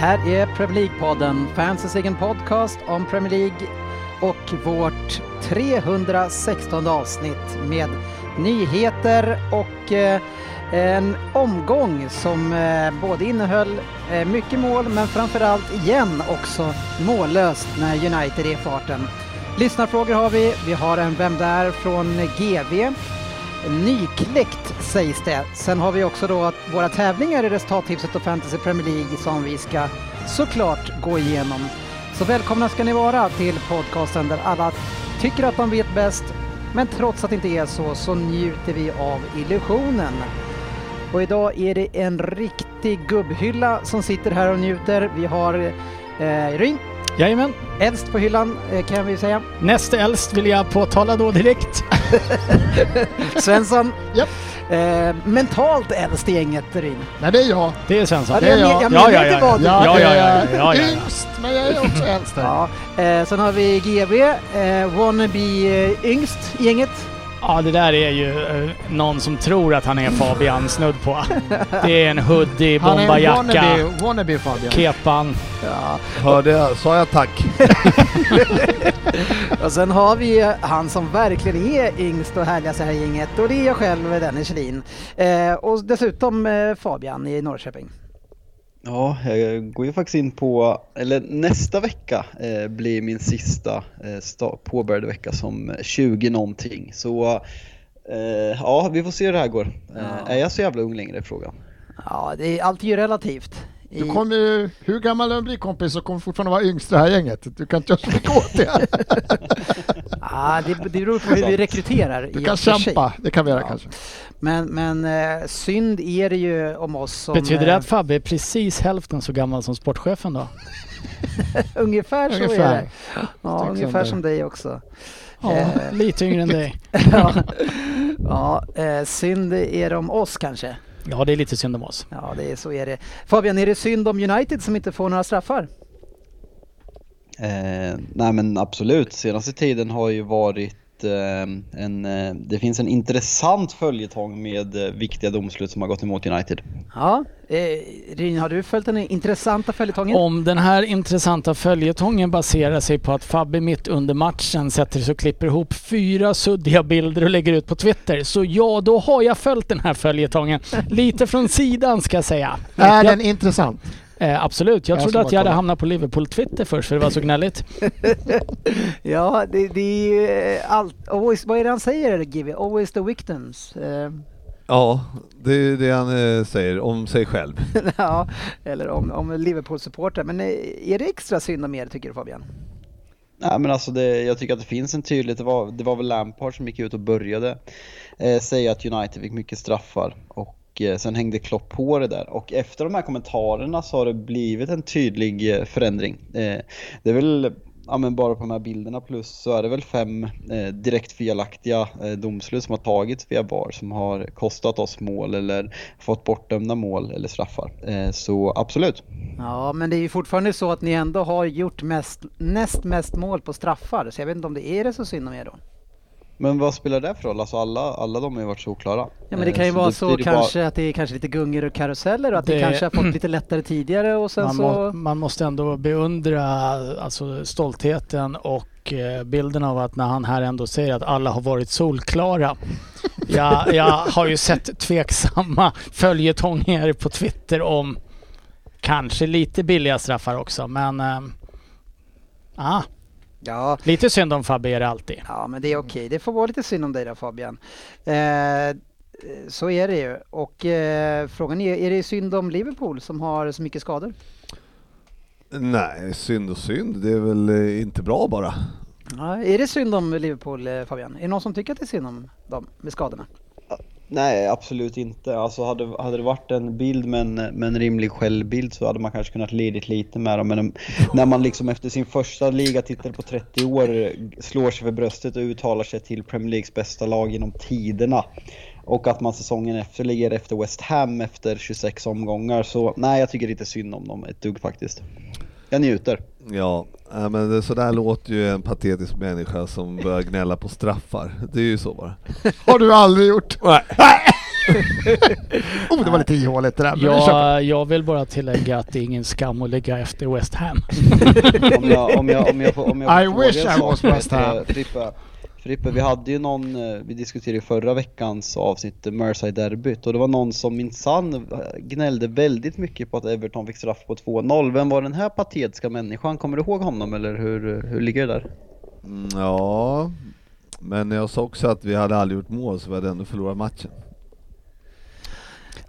Här är Premier League-podden, fansens egen podcast om Premier League och vårt 316 avsnitt med nyheter och eh, en omgång som eh, både innehöll eh, mycket mål men framförallt igen också mållöst när United är i farten. Lyssnarfrågor har vi, vi har en Vem där från GV Nykläckt sägs det. Sen har vi också då våra tävlingar i resultattipset och Fantasy Premier League som vi ska såklart gå igenom. Så välkomna ska ni vara till podcasten där alla tycker att de vet bäst men trots att det inte är så så njuter vi av illusionen. Och idag är det en riktig gubbhylla som sitter här och njuter. Vi har eh, Ryn, Jajamän. äldst på hyllan eh, kan vi säga. Näst äldst vill jag påtala då direkt. Svensson. Japp. Eh, mentalt äldst i gänget, Ryn. Nej, det är jag. Det är Svensson. Ja, det är jag, jag. jag Ja, menar ja, inte ja. vad du Ja, ja, ja, ja, ja, ja. Yngst, men jag är också äldst här. Ja, eh, sen har vi GB, eh, wannabe eh, yngst i gänget. Ja, det där är ju eh, någon som tror att han är Fabian snudd på. Det är en hoodie, Han är en bombajacka, wannabe, wannabe Fabian. kepan. Ja. Hörde jag, sa jag tack? Och sen har vi eh, han som verkligen är yngst och härligast i det här gänget och det är jag själv, Dennis Kjellin. Eh, och dessutom eh, Fabian i Norrköping. Ja, jag går ju faktiskt in på, eller nästa vecka eh, blir min sista eh, påbörjade vecka som 20 någonting. Så eh, ja, vi får se hur det här går. Eh, Ja. Är jag så jävla ung längre frågan? Ja, det är ju relativt. Du kommer ju, hur gammal du än blir kompis så kommer du fortfarande vara yngst i det här gänget. Du kan inte göra så mycket åt det. Ja, det, det beror på hur vi rekryterar. Du kan kämpa, det kan vi göra Ja. kanske. Men, men eh, synd är det ju om oss som... Betyder det eh, att Fabbe är precis hälften så gammal som sportchefen då? Ungefär så är Ungefär. det. Ja, ungefär som dig också. Ja, Eh. lite yngre än dig. ja, ja eh, synd är det om oss kanske. Ja, det är lite synd om oss. Ja, det är, så är det. Fabian, är det synd om United som inte får några straffar? Eh, nej men absolut, senaste tiden har ju varit eh, en, eh, det finns en intressant följetong med eh, viktiga domslut som har gått emot United. Ja, eh, Ryn, har du följt den intressanta följetongen? Om den här intressanta följetongen baserar sig på att Fabbe mitt under matchen sätter sig och klipper ihop fyra suddiga bilder och lägger ut på Twitter. Så ja, då har jag följt den här följetongen. Lite från sidan ska jag säga. Är Jag- den intressant? Eh, absolut, jag Jag trodde att jag hade hamnat på Liverpool-Twitter först för det var så gnälligt. Ja, det, det är ju eh, allt. Always, vad är det han säger, Gibi? Always the victims. Eh, Ja, det är det han eh, säger om sig själv. ja, eller om, om Liverpool-supportrar. Men eh, är det extra synd om er, tycker du Fabian? Nej men alltså det, jag tycker att det finns en tydlighet, det var, det var väl Lampard som gick ut och började eh, säga att United fick mycket straffar och och eh, sen hängde Klopp på det där och efter de här kommentarerna så har det blivit en tydlig eh, förändring. Eh, det är väl, ja men bara på de här bilderna plus så är det väl fem eh, direkt felaktiga eh, domslut som har tagits via VAR som har kostat oss mål eller fått bortdömda mål eller straffar. Eh, så absolut. Ja, men det är ju fortfarande så att ni ändå har gjort mest, näst mest mål på straffar. Så jag vet inte om det är det så synd om er då. Men vad spelar det för roll? Alltså alla, alla de har ju varit så oklara. Ja men det Eh, kan ju vara så betyder bara- kanske att det är kanske lite gungor och karuseller och att det Det- kanske har fått lite lättare tidigare och sen Man, så... må, man måste ändå beundra alltså, stoltheten och eh, bilden av att när han här ändå säger att alla har varit solklara. Jag, jag har ju sett tveksamma följetonger på Twitter om kanske lite billiga straffar också men eh, ah, Ja, lite synd om Fabbe är det alltid. ja men det är okej. Det får vara lite synd om dig då Fabian. Eh, så är det ju. Och eh, frågan är, är det synd om Liverpool som har så mycket skador? Nej, synd och synd. Det är väl eh, inte bra bara. Ja, är det synd om Liverpool, eh, Fabian? Är det någon som tycker att det är synd om dem med skadorna? Nej, absolut inte. Alltså hade, hade det varit en bild med en, med en rimlig självbild så hade man kanske kunnat lidit lite med dem. Men när man liksom efter sin första ligatitel på 30 år slår sig för bröstet och uttalar sig till Premier Leagues bästa lag genom tiderna och att man säsongen efter ligger efter West Ham efter 26 omgångar så nej, jag tycker inte synd om dem ett dugg faktiskt. Jag njuter. Ja, äh, men så där låter ju en patetisk människa som börjar gnälla på straffar. Det är ju så bara. Har du aldrig gjort? Nej. oh, det var lite ihåligt det där. På. Jag, vill bara tillägga att det är ingen skam att ligga efter West Ham. Om jag, om jag, om jag får, om jag I wish I was West Ham. eh, Frippe, vi hade ju någon, eh, vi diskuterade ju förra veckans avsnitt eh, Merseyside-derbyt och det var någon som minsann eh, gnällde väldigt mycket på att Everton fick straff på 2-0. Vem var den här patetiska människan? Kommer du ihåg honom eller hur, hur ligger det där? Mm, ja, men jag sa också att vi hade aldrig gjort mål så vi hade ändå förlorat matchen.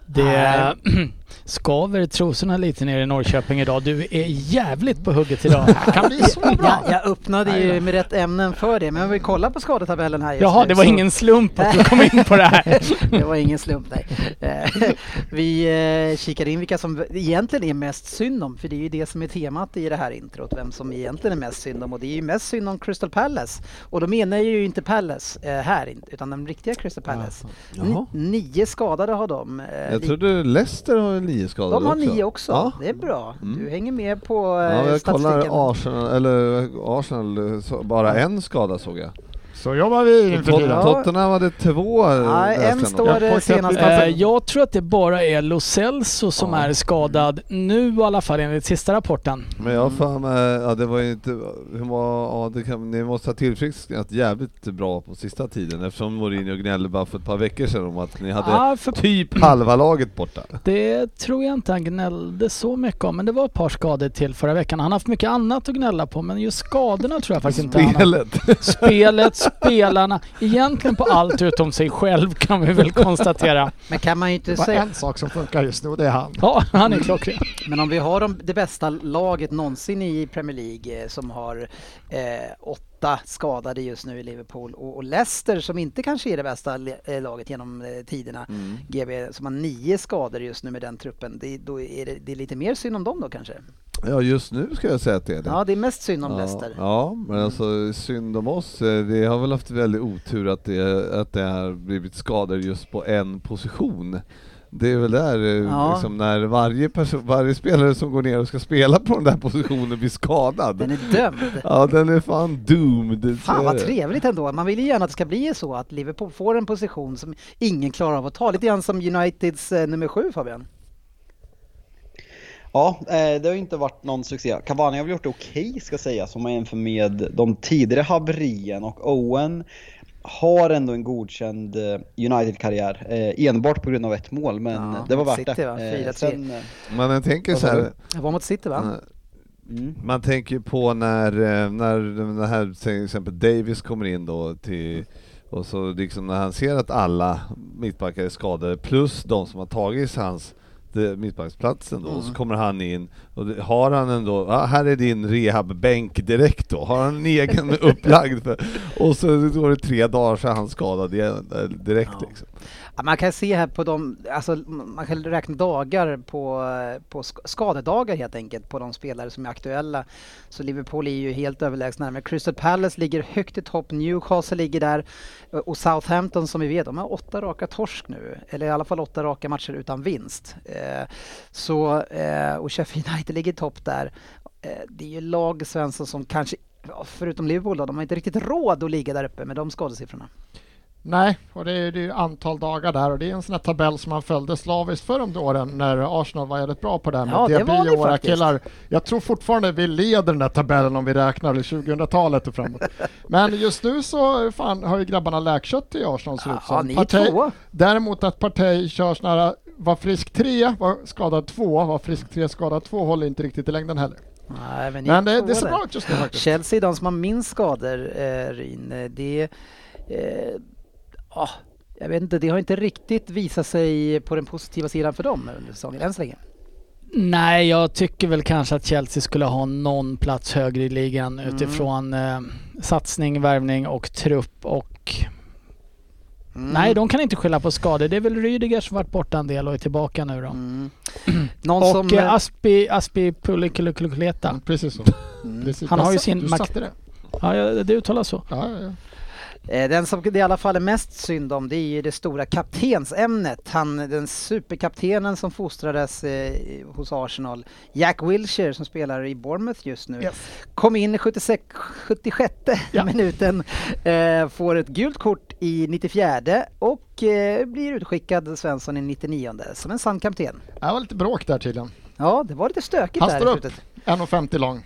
Det skaver trosorna lite nere i Norrköping idag. Du är jävligt på hugget idag. Det kan bli så bra. Ja, jag öppnade ju med rätt ämnen för det, men om vi kollar på skadetabellen här just Jaha, nu det var så- ingen slump att du kom in på det här. det var ingen slump, nej. Eh, Vi eh, kikar in vilka som egentligen är mest synd om, för det är ju det som är temat i det här introt, vem som egentligen är mest synd om. Och det är ju mest synd om Crystal Palace. Och då menar jag ju inte Palace eh, här, utan den riktiga Crystal Palace. Jaha. Ni, nio skadade har de. Jag trodde Leicester har nio skadade de har också. nio också. Ja. Det är bra. Mm. Du hänger med på eh, Ja, jag statistiken. kollar Arsenal, eller Arsenal, så bara en skada såg jag. Så jobbar vi inför tiden. Tottenham hade två. Nej, läste en jag står det senast. Eh, jag tror att det bara är Lo Celso som Ja. är skadad nu i alla fall enligt sista rapporten. Men jag har för mig, ja det var ju inte, hur var, ja, det kan, ni måste ha tillfrisknat jävligt bra på sista tiden eftersom Mourinho gnällde bara för ett par veckor sedan om att ni hade Ja, för typ halva laget borta. det tror jag inte han gnällde så mycket om, men det var ett par skador till förra veckan. Han har haft mycket annat att gnälla på, men just skadorna tror jag faktiskt inte han har. Spelet. Spelet, spelarna, egentligen på allt utom sig själv kan vi väl konstatera. Men kan man ju inte Det var säga... en sak som funkar just nu och det är han. Ja, han är klockren. Men om vi har de, det bästa laget någonsin i Premier League eh, som har eh, åtta skadade just nu i Liverpool och, och Leicester som inte kanske är det bästa eh, laget genom eh, tiderna, Mm. GB, som har nio skador just nu med den truppen. Det, då är det, det är lite mer synd om dem då kanske? Ja just nu ska jag säga att det är det. Ja, det är mest synd om ja, Leicester. Ja, men alltså synd om oss. Eh, Det har väl haft väldigt otur att det, att det har blivit skador just på en position. Det är väl där, eh, Ja. liksom, när varje, varje spelare som går ner och ska spela på den där positionen blir skadad. Den är dömd. Ja, den är fan doomed. Fan vad det. trevligt ändå. Man vill ju gärna att det ska bli så att Liverpool får en position som ingen klarar av att ta. Lite grann som Uniteds eh, nummer sju Fabian. Ja, eh, det har ju inte varit någon succé. Cavani har väl gjort det okej ska sägas om man jämför med de tidigare haverien och Owen har ändå en godkänd eh, United-karriär, eh, enbart på grund av ett mål, men Ja, det var värt City, det. va? Eh, 4-3. sen, eh, Men jag tänker så här, Det var mot City va? mm. Man tänker på när, när den här, till exempel Davis kommer in då till och så liksom när han ser att alla mittbackar är skadade plus de som har tagit hans det- mittbacksplatsen då, Mm. så kommer han in och har han ändå, ja, här är din rehabbänk direkt då, har han en egen upplagd för, och så går det tre dagar så är han skadad igen eh, direkt Ja. liksom. Man kan se här på de, alltså man kan räkna dagar på, på skadedagar helt enkelt på de spelare som är aktuella. Så Liverpool är ju helt överlägsna. Men Crystal Palace ligger högt i topp, Newcastle ligger där eh, och Southampton som vi vet, de har åtta raka torsk nu. Eller i alla fall åtta raka matcher utan vinst. Eh, så, eh, och Sheffield United ligger i topp där. Det är ju lag, Svensson, som kanske, förutom Liverpool då, de har inte riktigt råd att ligga där uppe med de skadesiffrorna. Nej, och det är det är ju antal dagar där och det är en sån här tabell som man följde slaviskt förr om åren när Arsenal var väldigt bra på den. Ja, det var Diaby och våra faktiskt. killar. Jag tror fortfarande vi leder den där tabellen om vi räknar 2000-talet och framåt. Men just nu så fan, har ju grabbarna läkkött i Arsenal ser det ut Ja, som. Partey-. Däremot att Partey kör sån här, var frisk tre, var skadad två, var frisk tre, skadad två håller inte riktigt i längden heller. Nej, men, Men är det, det ser bra ut just nu faktiskt. Chelsea är de som har minst skador, eh, Ryn. Det, eh, ah, jag vet inte, det har inte riktigt visat sig på den positiva sidan för dem under säsongen än så länge. Nej, jag tycker väl kanske att Chelsea skulle ha någon plats högre i ligan Mm. utifrån eh, satsning, värvning och trupp och... Mm. Nej, de kan inte skylla på skador. Det är väl Rydiger som varit borta en del och är tillbaka nu då. Mm. Någon Och som... eh, Aspi, Aspi Pulikulukuleta. Mm, Precis så. Mm. Precis. Han har ju sin Du makt- satte det. Ja, ja, det uttalas så. Ja, ja, ja. Eh, Den som det i alla fall är mest synd om det är ju det stora kaptensämnet. Han, den superkaptenen som fostrades eh, hos Arsenal, Jack Wilshere som spelar i Bournemouth just nu. Yes. Kom in i 76, 76 Ja. minuten, eh, får ett gult kort i 94 och eh, blir utskickad Svensson i 99 som en sann kapten. Det var lite bråk där tydligen. Ja, det var lite stökigt Han där står i upp. slutet. 1,50 lång.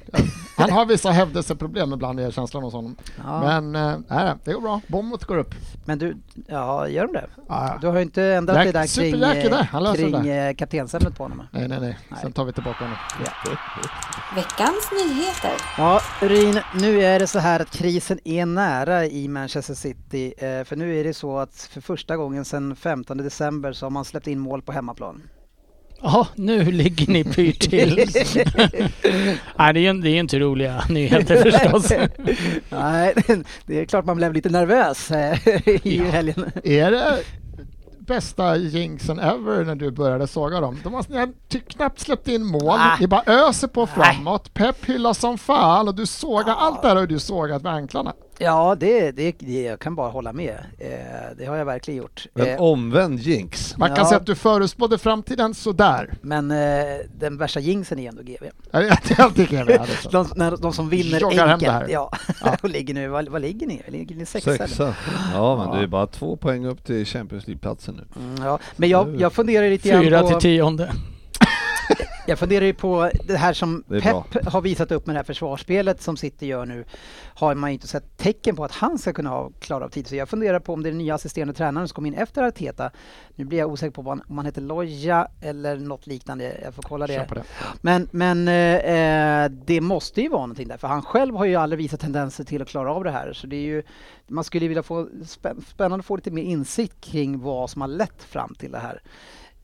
Han har vissa hävdelseproblem ibland, är känslan hos honom. Ja. Men nej, det går bra. Bournemouth går upp. Men du, ja gör de det? Ja, Du har ju inte ändrat dig där kring, där. Kring eh, kaptensämnet på honom. Nej, nej, nej. Nej. Sen tar vi tillbaka honom. Veckans nyheter. Ja, Ryn, nu är det så här att krisen är nära i Manchester City. Eh, för nu är det så att för första gången sedan 15 december så har man släppt in mål på hemmaplan. Jaha, nu ligger ni pyrt till. Nej, det är ju det är inte roliga nyheter förstås. Nej, det är klart man blev lite nervös eh, i helgen. Är det bästa jinxen ever när du började såga dem? De har knappt släppt in mål, Ah. ni bara öser på framåt, Pep hyllas som fan och du sågar allt det här har du sågat med anklarna. Ja, det, det, det, jag kan bara hålla med. Eh, det har jag verkligen gjort. En Eh, omvänd jinx. Man kan Ja. säga att du förutspådde framtiden sådär. men eh, den värsta jinxen är ändå GV. Ja, det- jag det. så. De, när, de som vinner Joggar enkelt. Ja. Ja. och ligger nu, vad, ligger ni? Ligger ni sexa? Sexa. Ja, men det är bara två poäng upp till Champions League-platsen nu. Mm, ja. Men jag, jag funderar lite grann Fyra på... till tionde. Jag funderar ju på det här som Det Pep har visat upp med det här försvarsspelet som City gör nu. Har man ju inte sett tecken på att han ska kunna ha klara av tid. Så jag funderar på om det är den nya assisterande tränaren som kom in efter Arteta. Nu blir jag osäker på vad han- om han heter Loja eller något liknande. Jag får kolla det. det. Men, men eh, eh, det måste ju vara någonting där. För han själv har ju aldrig visat tendenser till att klara av det här. Så det är ju, man skulle ju vilja få spän- spännande att få lite mer insikt kring vad som har lett fram till det här.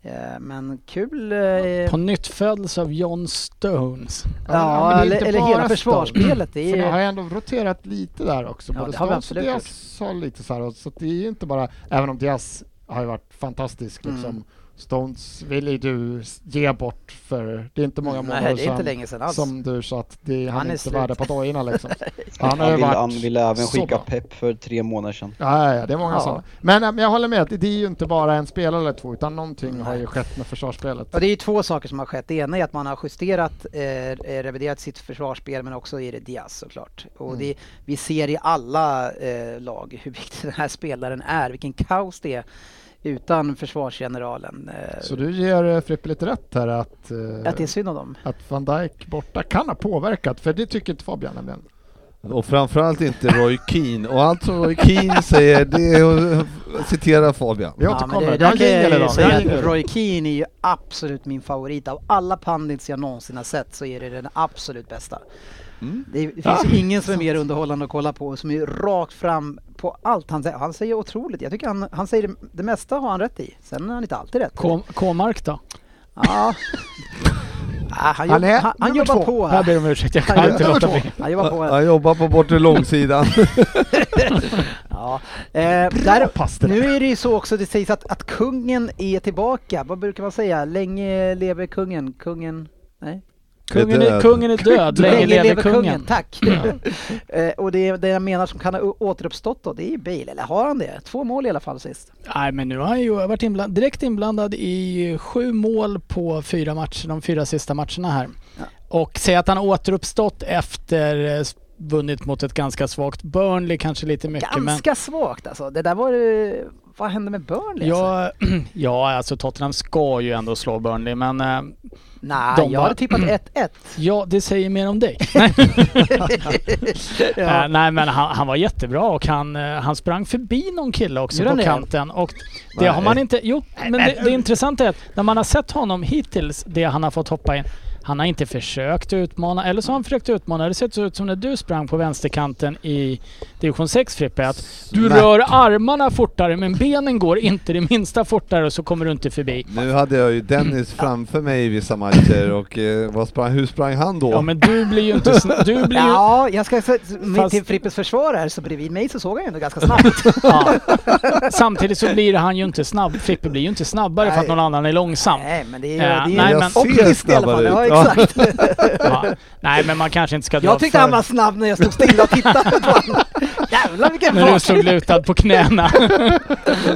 Eh, men kul. Eh, På nytt föds av John Stones. Ja, är eller, inte eller bara hela försvarsspelet. Det För det har är, ju ändå roterat lite där också. Ja, Både Stones och Diaz har lite så här. och Så det är ju inte bara, även om Diaz har ju varit fantastisk liksom. Mm. Stones vill ju du ge bort för det är inte många månader nej, det är inte sedan länge sedan alls. som du sa att det, han, Han är inte värda på dojorna liksom. Han har Han varit han ville även skicka bra. Pep för tre månader sedan. Ja, ja, ja, det är många Ja. sådana. Men, äh, men jag håller med, att det är ju inte bara en spelare eller två utan någonting har ju skett med försvarsspelet. Ja, det är ju två saker som har skett. Det ena är att man har justerat, eh, eh, reviderat sitt försvarsspel men också är det Diaz såklart. Och Mm. det, vi ser i alla eh, lag hur viktig den här spelaren är, vilken kaos det är utan försvarsgeneralen. Eh, Så du ger eh, Frippe lite rätt här att, eh, Att det är synd om dem. att Van Dijk borta kan ha påverkat, för det tycker inte Fabian nämligen. Och framförallt inte Roy Keane. Och allt som Roy Keane säger, det är att citera Fabian. Vi Ja, återkommer. det, Vi har där kan jag ju säga att. Roy Keane är ju absolut min favorit. Av alla pandits jag någonsin har sett så är det den absolut bästa. Mm. Det, det finns ju ingen som är mer underhållande att kolla på som är rakt fram på allt han säger. Han säger otroligt. Jag tycker han, han säger det, det mesta har han rätt i. Sen har han inte alltid rätt. K-mark då? Ja. Ah, han, Han är han, han jobbar två. på. Jag ber om ursäkt, jag Han kan gör- inte låta bli. Han jobbar på. Han jobbar på bortre långsidan. Ja. Eh, där. nu är det ju så också, det sägs att, att kungen är tillbaka. Vad brukar man säga? Länge lever kungen. Kungen? Nej? Kungen är, död. kungen är död, länge lever kungen. Tack! eh, och det, det jag menar som kan ha återuppstått då, det är ju Bale. Eller har han det? Två mål i alla fall sist. Nej men nu har han ju varit inbland, direkt inblandad i sju mål på fyra matcher, de fyra sista matcherna här. Ja. Och säga att han har återuppstått efter eh, vunnit mot ett ganska svagt Burnley kanske lite mycket men Ganska svagt alltså. Det där var ju... Vad hände med Burnley? alltså? Ja, ja, alltså Tottenham ska ju ändå slå Burnley men eh, Nej, jag var- hade tippat 1-1. ja, det säger mer om dig. Eh, nej men han, han var jättebra och han, eh, han sprang förbi någon kille också på kanten och det har man inte, jo men det, det intressanta är att när man har sett honom hittills, det han har fått hoppa in, Han har inte försökt utmana, eller så har han försökt utmana. Det ser ut som när du sprang på vänsterkanten i division 6 Frippe, att du Smack. rör armarna fortare men benen går inte det minsta fortare och så kommer du inte förbi. Nu hade jag ju Dennis framför mig i vissa matcher och eh, vad sprang, hur sprang han då? Ja men du blir ju inte sn- du blir Ja, jag ska Fast- till Frippes försvar här, så bredvid mig så såg han ju ändå ganska snabbt. ja. Samtidigt så blir han ju inte snabb. Frippe blir ju inte snabbare för att Nej. någon annan är långsam. Nej, men det är ju, Ja, det är ju nej, Jag men- ser optiskt i alla fall. Exakt. Ja. Nej men man kanske inte ska dra Jag tyckte för... han var snabb när jag stod stilla och tittade på honom. Jävlar vilken När du fart! stod lutad på knäna.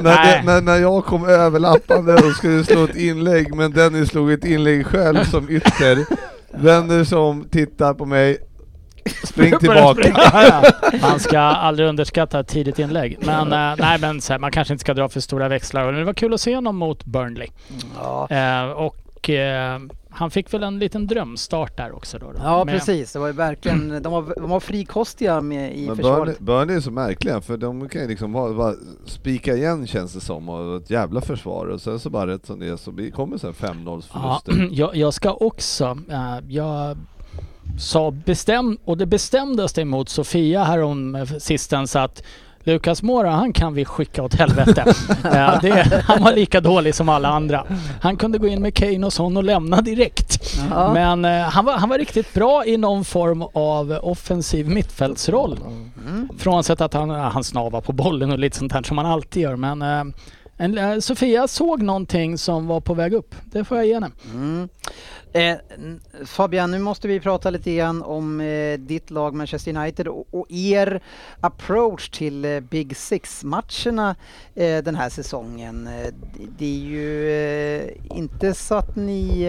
när, när, när jag kom överlappande och skulle slå ett inlägg, men Dennis slog ett inlägg själv som ytter, vänder sig om, tittar på mig, spring tillbaka. Man ska aldrig underskatta ett tidigt inlägg. Men eh, nej men så här, man kanske inte ska dra för stora växlar. Men det var kul att se honom mot Burnley. Ja, Eh, och eh, han fick väl en liten drömstart där också då. då. ja Med- precis. Det var ju verkligen, de var, de var frikostiga med, i Men försvaret. Burnley är så märkliga, för de kan ju liksom bara, bara spika igen känns det som, och ett jävla försvar, och sen så bara rätt som det är så kommer sen 5-0 Ja, förluster. jag, jag ska också, eh, jag sa bestäm och det bestämdes emot Sofia härom eh, sistens att Lukas Mora, han kan vi skicka åt helvete. Eh, det, han var lika dålig som alla andra. Han kunde gå in med Kane och sån och lämna direkt. Ja. Men eh, han, var, han var riktigt bra i någon form av offensiv mittfältsroll. Mm. Frånsett att han, han snavar på bollen och lite sånt här som han alltid gör. Men eh, en, eh, Sofia såg någonting som var på väg upp. Det får jag ge henne. Mm. Eh, Fabian, nu måste vi prata lite grann om eh, ditt lag Manchester United och, och er approach till eh, Big Six-matcherna eh, den här säsongen. Eh, det- det är ju eh, inte så att ni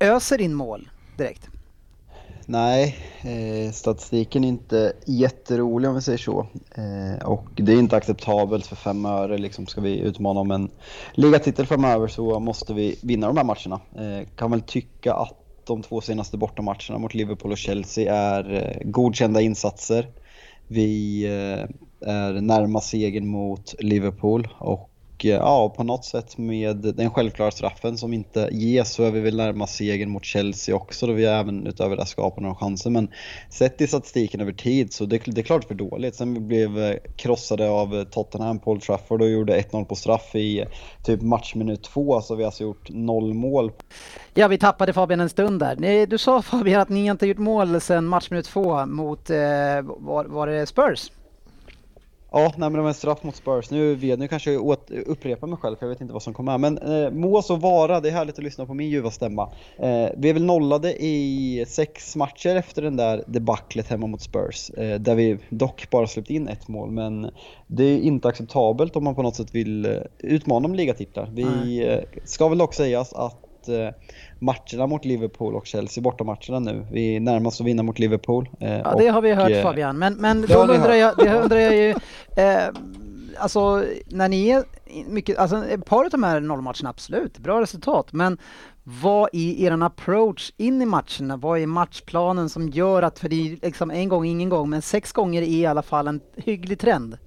eh, öser in mål direkt. Nej, eh, statistiken är inte jätterolig om vi säger så. Eh, och det är inte acceptabelt för fem öre. Liksom, ska vi utmana om en ligatitel framöver så måste vi vinna de här matcherna. Eh, kan väl tycka att de två senaste bortamatcherna mot Liverpool och Chelsea är eh, godkända insatser. Vi eh, är närmast segern mot Liverpool och Eh, ja, på något sätt med den självklara straffen som inte ges så är vi väl närmast segern mot Chelsea också då vi även utöver det skapar några chanser. Men sett i statistiken över tid så det, det är klart för dåligt. Sen vi blev eh, krossade av Tottenham, Paul Trafford och gjorde 1-0 på straff i eh, typ matchminut två så vi har alltså gjort noll mål Ja, vi tappade Fabian en stund där. Du sa Fabian att ni inte gjort mål sedan matchminut två mot, var, var det Spurs? Ja, nej, men det var en straff mot Spurs. Nu, nu kanske jag åt, upprepar mig själv för jag vet inte vad som kommer. Men eh, må så vara, det är härligt att lyssna på min ljuva stämma. Eh, vi är väl nollade i sex matcher efter den där debaclet hemma mot Spurs. Eh, där vi dock bara släppt in ett mål. Men det är inte acceptabelt om man på något sätt vill eh, utmana om ligatitlar. Vi eh, ska väl dock sägas att eh, matcherna mot Liverpool och Chelsea, bortamatcherna nu. Vi närmar oss att vinna mot Liverpool. Eh, Ja, det har vi hört eh, Fabian. Men, men då undrar jag, det undrar jag ju, eh, alltså när ni är mycket, alltså ett par av de här nollmatcherna, absolut, bra resultat. Men vad är er approach in i matcherna? Vad är matchplanen som gör att, för det är liksom en gång, ingen gång, men sex gånger är i alla fall en hygglig trend.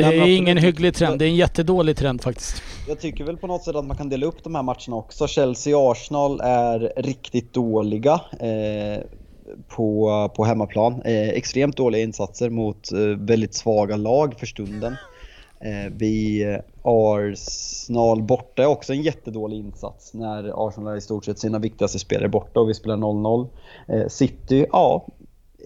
Det är ingen hygglig trend. Det är en jättedålig trend faktiskt. Jag tycker väl på något sätt att man kan dela upp de här matcherna också. Chelsea och Arsenal är riktigt dåliga eh, på, på hemmaplan. Eh, extremt dåliga insatser mot eh, väldigt svaga lag för stunden. Eh, vi, eh, Arsenal borta är också en jättedålig insats när Arsenal är i stort sett sina viktigaste spelare borta och vi spelar 0-0. Eh, City, ja,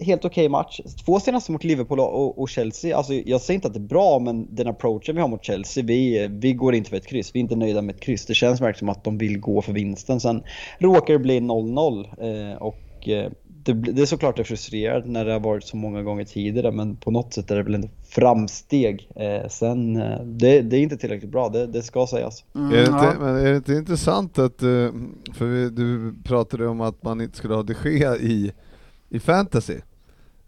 helt okej match. Två senaste mot Liverpool och, och Chelsea, alltså jag säger inte att det är bra men den approachen vi har mot Chelsea, vi, vi går inte för ett kryss. Vi är inte nöjda med ett kryss. Det känns verkligen som att de vill gå för vinsten. Sen råkar det bli 0-0 eh, och eh, det, det är såklart det är frustrerande när det har varit så många gånger tidigare men på något sätt är det väl ändå framsteg. Eh, sen, eh, det, det är inte tillräckligt bra, det, det ska sägas. Mm, Är det, ja. inte, men är det inte intressant att, eh, för vi, du pratade om att man inte skulle ha de Gea i, i fantasy,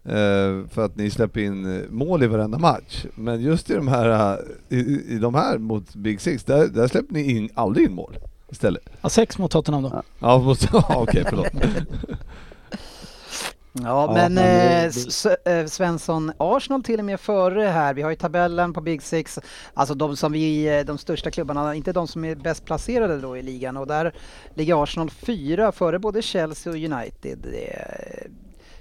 eh, för att ni släpper in eh, mål i varenda match. Men just i de här, eh, i, i de här mot Big Six, där, där släpper ni in, aldrig in mål istället. Ja, sex mot Tottenham då. Ja, måste- ja, okej förlåt. Ja, Ja, men det- eh, det- Svensson, Arsenal till och med före här. Vi har ju tabellen på Big Six, alltså de som vi, de största klubbarna, inte de som är bäst placerade då i ligan och där ligger Arsenal fyra före både Chelsea och United. Det,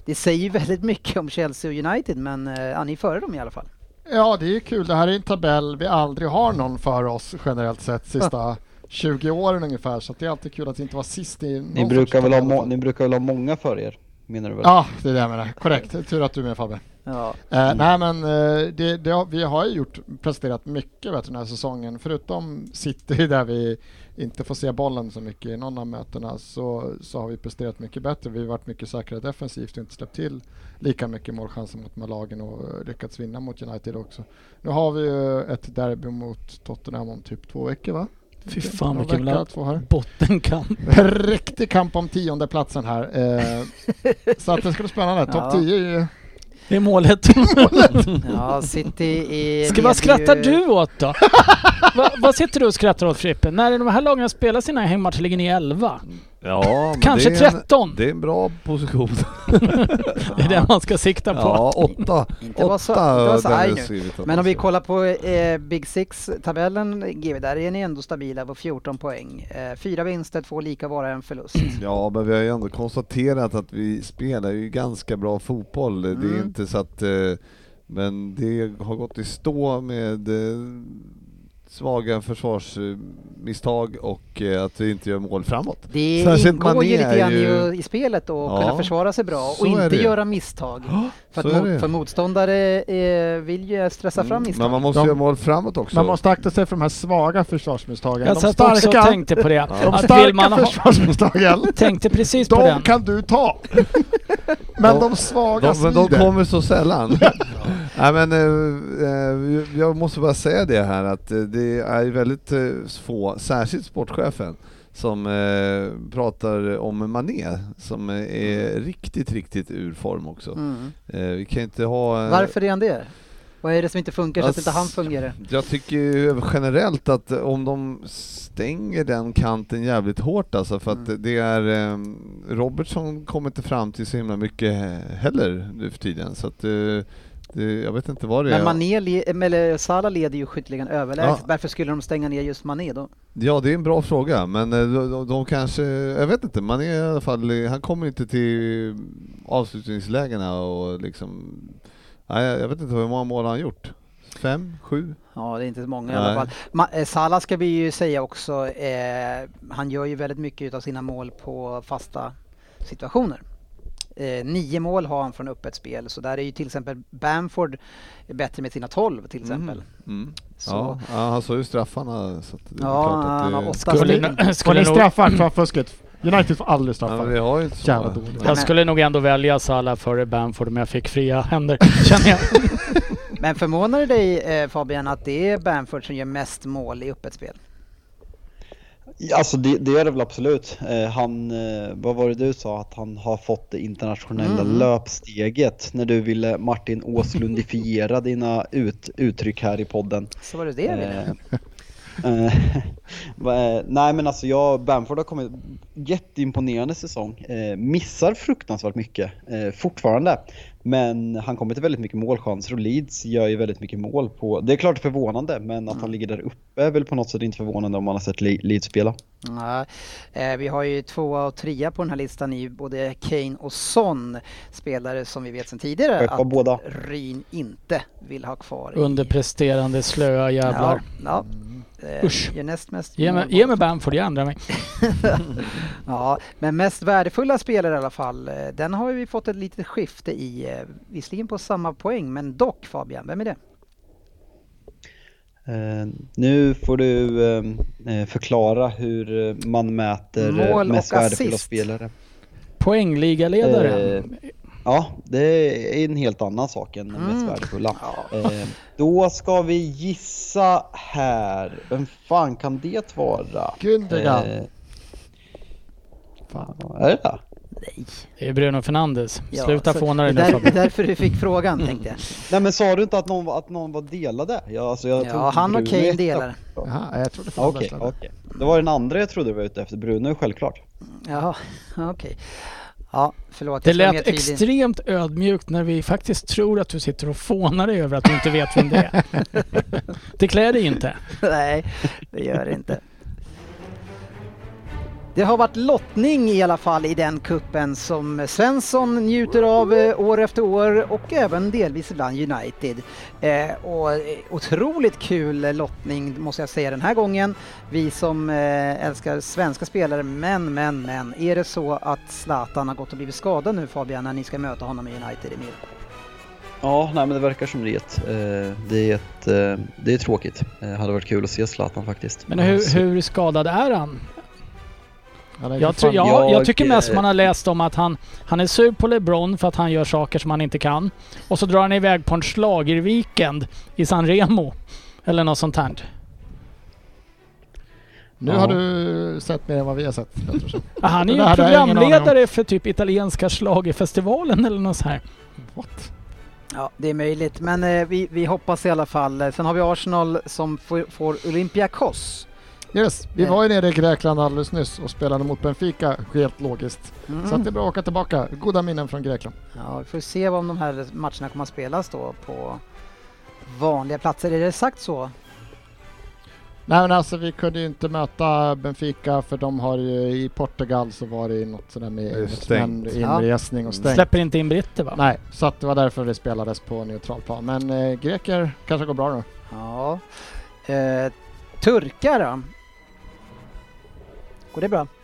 det säger ju väldigt mycket om Chelsea och United men eh, ja, ni är före dem i alla fall. Ja, det är kul. Det här är en tabell vi aldrig har någon för oss generellt sett sista 20 åren ungefär. Så att det är alltid kul att inte vara sist i någon Ni brukar, väl ha ni brukar väl ha många för er? Menar du väl? Ja, det är det jag menar. Korrekt. Tur att du är med Fabbe. Ja. Eh, nej men eh, det, det vi har ju gjort, presterat mycket bättre den här säsongen. Förutom City där vi inte får se bollen så mycket i någon av mötena så, så har vi presterat mycket bättre. Vi har varit mycket säkrare defensivt och inte släppt till lika mycket målchanser mot de här lagen och lyckats vinna mot United också. Nu har vi ju ett derby mot Tottenham om typ två veckor va? Fy fan vilken jävla bottenkamp. Riktig kamp om tionde platsen här. Eh, så att det ska bli spännande. Topp Ja. 10 är ju... Det är målet. ja, City är... Ska, vad skrattar ju- du åt då? Va, vad sitter du och skrattar åt Frippe? När de här lagen spelar sina hemmamatcher ligger ni 11. Ja, men Kanske det är en- 13. Det är en bra position. Det är det man ska sikta på. Ja, åtta. Inte vara så, åtta inte vara så där arg är nu. skrivet att Men om vi ska- kollar på eh, Big Six-tabellen, GW, där är ni ändå stabila på 14 poäng. Eh, fyra vinster, två lika, bara en förlust. Ja, men vi har ju ändå konstaterat att vi spelar ju ganska bra fotboll. Det är Mm. inte så att... eh, Men det har gått i stå med eh, svaga försvarsmisstag och eh, att vi inte gör mål framåt. Det Särskilt ingår ju lite grann är i, i spelet att Ja, kunna försvara sig bra och inte det. göra misstag. För, mo- det. för motståndare eh, vill ju stressa fram misstag. Men man måste De- göra mål framåt också. Man måste akta sig för de här svaga försvarsmisstagen. Jag de satt också och starka, tänkte på det. de starka försvarsmisstagen, tänkte precis på de den. kan du ta. Men De- de svaga De, men de kommer så sällan. Nej men eh, eh, jag måste bara säga det här att eh, det är väldigt eh, få, särskilt sportchefen, som eh, pratar om Mané som eh, är riktigt, riktigt ur form också. Mm. Eh, vi kan inte ha... eh, Varför är han det? Vad är det som inte funkar så att inte han fungerar? Jag tycker generellt att om de stänger den kanten jävligt hårt alltså för att Mm. det är eh, Robertson kommer inte fram till så himla mycket heller nu för tiden så att eh, jag vet inte vad det Men är. Mané, le- eller Salah leder ju skytteligan överlägset. Ja. Varför skulle de stänga ner just Mané då? Ja det är en bra fråga men eh, de, de, de kanske, jag vet inte, man är i alla fall, han kommer inte till avslutningslägena och liksom, nej, jag vet inte hur många mål han gjort? Fem? Sju? Ja, det är inte så många i Nej. alla fall. Ma- eh, Salah ska vi ju säga också, eh, han gör ju väldigt mycket av sina mål på fasta situationer. Eh, nio mål har han från öppet spel, så där är ju till exempel Bamford bättre med sina 12 till exempel. Mm. Mm. Så, Ja, ja, han såg ju straffarna så att det är Ja, han har åtta Skulle, stycken. skulle ni nog, straffar för fusket? United får aldrig Ja, straffar. men vi har ju inte så. Jävla dåligt. jag skulle nog ändå välja Salah före Bamford om jag fick fria händer, känner jag. Men förvånar det dig eh, Fabian att det är Bamford som gör mest mål i öppet spel? Alltså det, det är det väl absolut. Eh, han, eh, vad var det du sa? Att han har fått det internationella Mm. löpsteget när du ville Martin Åslundifiera dina ut, uttryck här i podden. Så var det det jag ville. Eh, eh, nej men alltså jag, Bamford har kommit jätteimponerande säsong. Missar fruktansvärt mycket fortfarande. Men han kommer till väldigt mycket målchanser och Leeds gör ju väldigt mycket mål på, det är klart förvånande men att han ligger där uppe är väl på något sätt inte förvånande om man har sett Le- Leeds spela. Nej, eh, vi har ju tvåa och trea på den här listan i både Kane och Son. Spelare som vi vet sedan tidigare att båda. Ryn inte vill ha kvar. i- Underpresterande slöa jävlar. Ja, ja. Eh, Usch. Gör näst mest Ge mig, ge mig Bamford, jag ändrar mig. Ja, men mest värdefulla spelare i alla fall. eh, Den har vi fått ett litet skifte i. eh, Visserligen på samma poäng, men dock Fabian, vem är det? Eh, nu får du eh, förklara hur man mäter Mål mest värdefulla assist. spelare. Poängligaledare. Eh, Ja, det är en helt annan sak än Mm. mest värdefulla. Ja. Eh, då ska vi gissa här. Vem fan kan det vara? Gündogan. Eh, Fan. är det det? Det är Bruno Fernandes. Ja, Sluta fåna det dig är nu där, Fabian. därför du fick frågan tänkte jag. Nej men sa du inte att någon, var- att någon var delade? Ja, alltså jag Ja, han och Kane delar. Jaha, jag trodde Ja, Okej, okay, okej. Det var den andra jag trodde du var ute efter. Bruno är självklart. Jaha, okej. Ja, förlåt. Det lät extremt ödmjukt när vi faktiskt tror att du sitter och fånar dig över att du inte vet vem det är. Det klär dig inte. Nej, det gör det inte. Det har varit lottning i alla fall i den kuppen som Svensson njuter av eh, år efter år och även delvis ibland United. Eh, och eh, otroligt kul lottning måste jag säga den här gången. Vi som eh, älskar svenska spelare, men, men, men. Är det så att Zlatan har gått och blivit skadad nu Fabian när ni ska möta honom i United, Emil? Ja, nej men det verkar som det. Eh, Det är, ett, det är tråkigt. Det hade varit kul att se Zlatan faktiskt. Men hur, hur skadad är han? Jag, fan- jag, jag tycker mest eh, man har läst om att han, han är sur på LeBron för att han gör saker som han inte kan. Och så drar han iväg på en schlagerweekend i San Remo. Eller något sånt här. Nu Ja. har du sett mer än vad vi har sett. Han är ju programledare för typ italienska schlagerfestivalen eller något så här. What? Ja, det är möjligt. Men eh, vi, vi hoppas i alla fall. Sen har vi Arsenal som får, får Olympiakos. Yes, vi var ju nere i Grekland alldeles nyss och spelade mot Benfica, helt logiskt. Mm. Så att det är bra att åka tillbaka. Goda minnen från Grekland. Ja, vi får se om de här matcherna kommer att spelas då på vanliga platser. Är det sagt så? Nej men alltså vi kunde ju inte möta Benfica för de har ju i Portugal så var det något sådär med inresning och stängt. Släpper inte in britter va? Nej, så att det var därför det spelades på neutral plan. Men eh, greker kanske går bra nu. Ja. Eh, turkar då? Går det bra?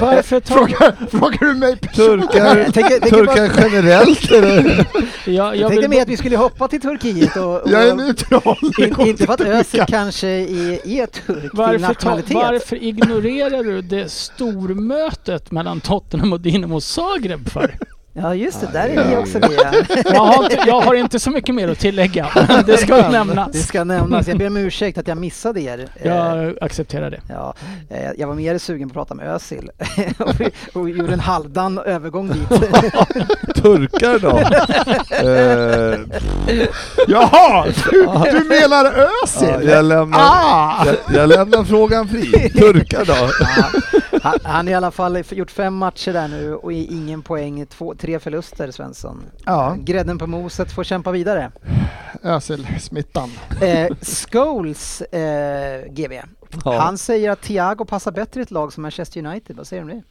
Varför tar... Frågar, frågar du mig? Turkar, tänker- bara- turkar generellt eller? Jag, Jag, jag tänkte vill, mer att vi skulle hoppa till Turkiet och... och Jag är neutral. in, inte för att Özil kanske är, är turk varför, ta, varför ignorerar du det stormötet mellan Tottenham och Dinamo Zagreb för? Ja just det, där är vi också med. Jag har, inte, jag har inte så mycket mer att tillägga, det ska nämnas. Det ska nämnas. Jag ber om ursäkt att jag missade er. Eh, Jag accepterar det. Ja, eh, jag var mer sugen på att prata med Özil och, och gjorde en halvdan övergång dit. Turkar då? eh, Jaha! Du, du menar ja, Özil? jag, lämnar, Ah! jag, jag lämnar frågan fri. Turkar då? Han, han har i alla fall gjort fem matcher där nu och i- ingen poäng, två, tre förluster Svensson. Ja, Grädden på moset får kämpa vidare. Özil-smittan. Eh, Scholes eh, GB. Ja. Han säger att Thiago passar bättre i ett lag som Manchester United. Vad säger du om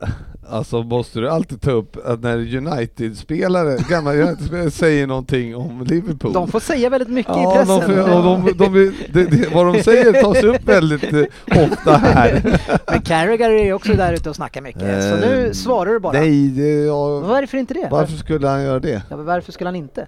det? Alltså måste du alltid ta upp att när United-spelare, gamla United-spelare säger någonting om Liverpool. De får säga väldigt mycket i Ja, pressen. de, de, de, det, vad de säger tas upp väldigt eh, ofta här. Men Carragher är ju också där ute och snackar mycket. Så nu Eh, svarar du bara. Nej, det, ja, Varför inte det? varför skulle han göra det? Ja, varför skulle han inte?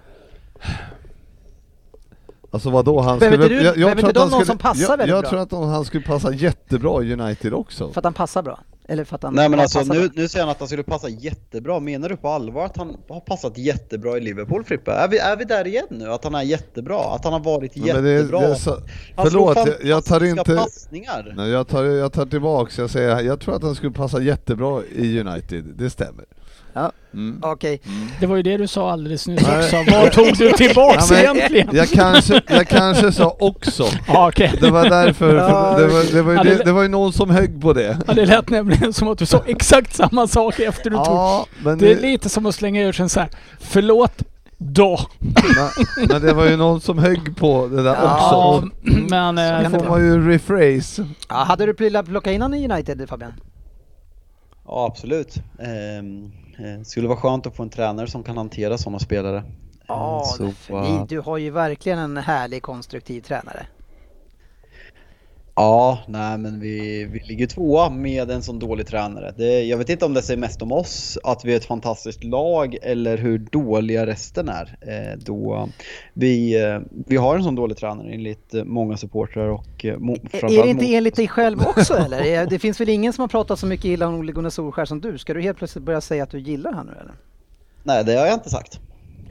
Alltså vadå, han Behöver skulle... inte du- behöver tror inte att de någon som passar jag, väldigt jag bra? tror att de, han skulle passa jättebra i United också. För att han passar bra? Eller för att han Nej men alltså nu, nu säger han att han skulle passa jättebra. Menar du på allvar att han har passat jättebra i Liverpool Frippe? Är vi, är vi där igen nu? Att han är jättebra? Att han har varit det- jättebra? det är så- förlåt, jag- jag tar inte- passningar. Nej, jag, tar, jag tar tillbaks, jag säger, jag tror att han skulle passa jättebra i United, det stämmer. Ja. Mm. Okej. Det var ju det du sa alldeles nyss också. Vad tog du tillbaks Ja, egentligen? Jag kanske, jag kanske sa också. Okej. Det var därför, Ja, det, var, det, var ju Ja, det, det- var ju någon som högg på det. Ja, det lät nämligen som att du sa exakt samma sak efter du tog. Ja, men, Det är lite som att slänga ur sig en så här. förlåt då. men, men det var ju någon som högg på det där Ja, också. men... Eh, kan det får man ju rephrase. Ja, hade du velat plocka in honom i United Fabian? Ja absolut. Ehm, eh, skulle vara skönt att få en tränare som kan hantera sådana spelare. Ja, Eh, så, ni, du har ju verkligen en härlig konstruktiv tränare. Ja, nej men vi, vi ligger tvåa med en sån dålig tränare. Det, jag vet inte om det säger mest om oss, att vi är ett fantastiskt lag, eller hur dåliga resten är. Eh, då vi, eh, vi har en sån dålig tränare enligt eh, många supportrar och eh, mo, Är det inte mot- enligt dig själv också eller? Det finns väl ingen som har pratat så mycket illa om Ole Gunnar Solskjaer som du? Ska du helt plötsligt börja säga att du gillar han nu eller? Nej, det har jag inte sagt.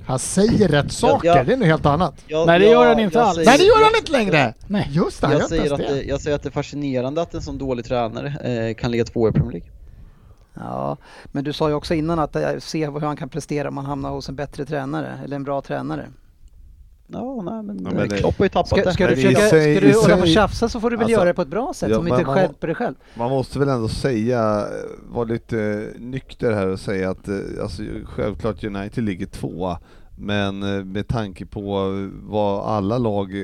Han säger rätt saker, jag- det är något helt annat. Jag, Nej, det gör han inte jag alls. säger- Nej det gör han inte längre! nej. Just det, Jag inte säger, att det. jag säger att det är fascinerande att en sån dålig tränare eh, kan ligga tvåa i Premier League. Ja, men du sa ju också innan att eh, se hur han kan prestera om han hamnar hos en bättre tränare eller en bra tränare. Ja, nej, men, Ja, eh, men Klopp har ju tappat Ska, det. ska du, försöka, sig- ska du hålla på och tjafsa så får du väl Alltså, göra det på ett bra sätt ja, som inte stjälper dig själv. Man måste väl ändå säga, vara lite nykter här och säga att eh, alltså, självklart United ligger tvåa, men eh, med tanke på vad alla lag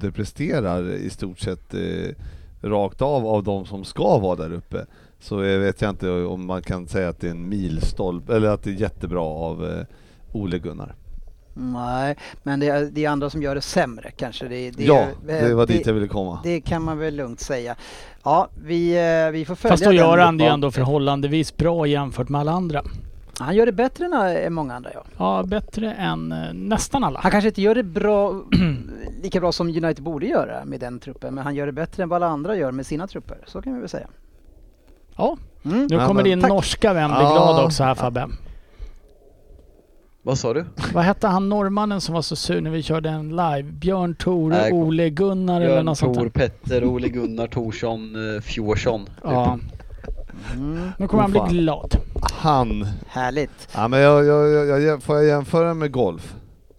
underpresterar i stort sett eh, rakt av av de som ska vara där uppe, så eh, vet jag inte om man kan säga att det är en milstolpe, eller att det är jättebra av eh, Ole Gunnar. Nej, men det är, det är andra som gör det sämre kanske. Det, det, ja, eh, det var dit jag ville komma. Det kan man väl lugnt säga. Ja, vi, eh, vi får följa Fast då gör han det ju ändå förhållandevis bra jämfört med alla andra. Han gör det bättre än eh, många andra ja. Ja, bättre än eh, nästan alla. Han kanske inte gör det bra, lika bra som United borde göra med den truppen, men han gör det bättre än vad alla andra gör med sina trupper. Så kan vi väl säga. Ja, Mm. nu Ja, kommer men din tack. norska vän bli Ja. glad också här Fabbe. Vad sa du? Vad hette han norrmannen som var så sur när vi körde en live? Björn Tore, Nej, Ole Gunnar eller Björn, något sånt Tor, där. Petter, Ole Gunnar, Torsson, eh, Fjorsson. Ja, Mm. nu kommer han bli Oh, fan. glad. Han, Härligt. ja men jag, jag, jag, jag, får jag jämföra med golf?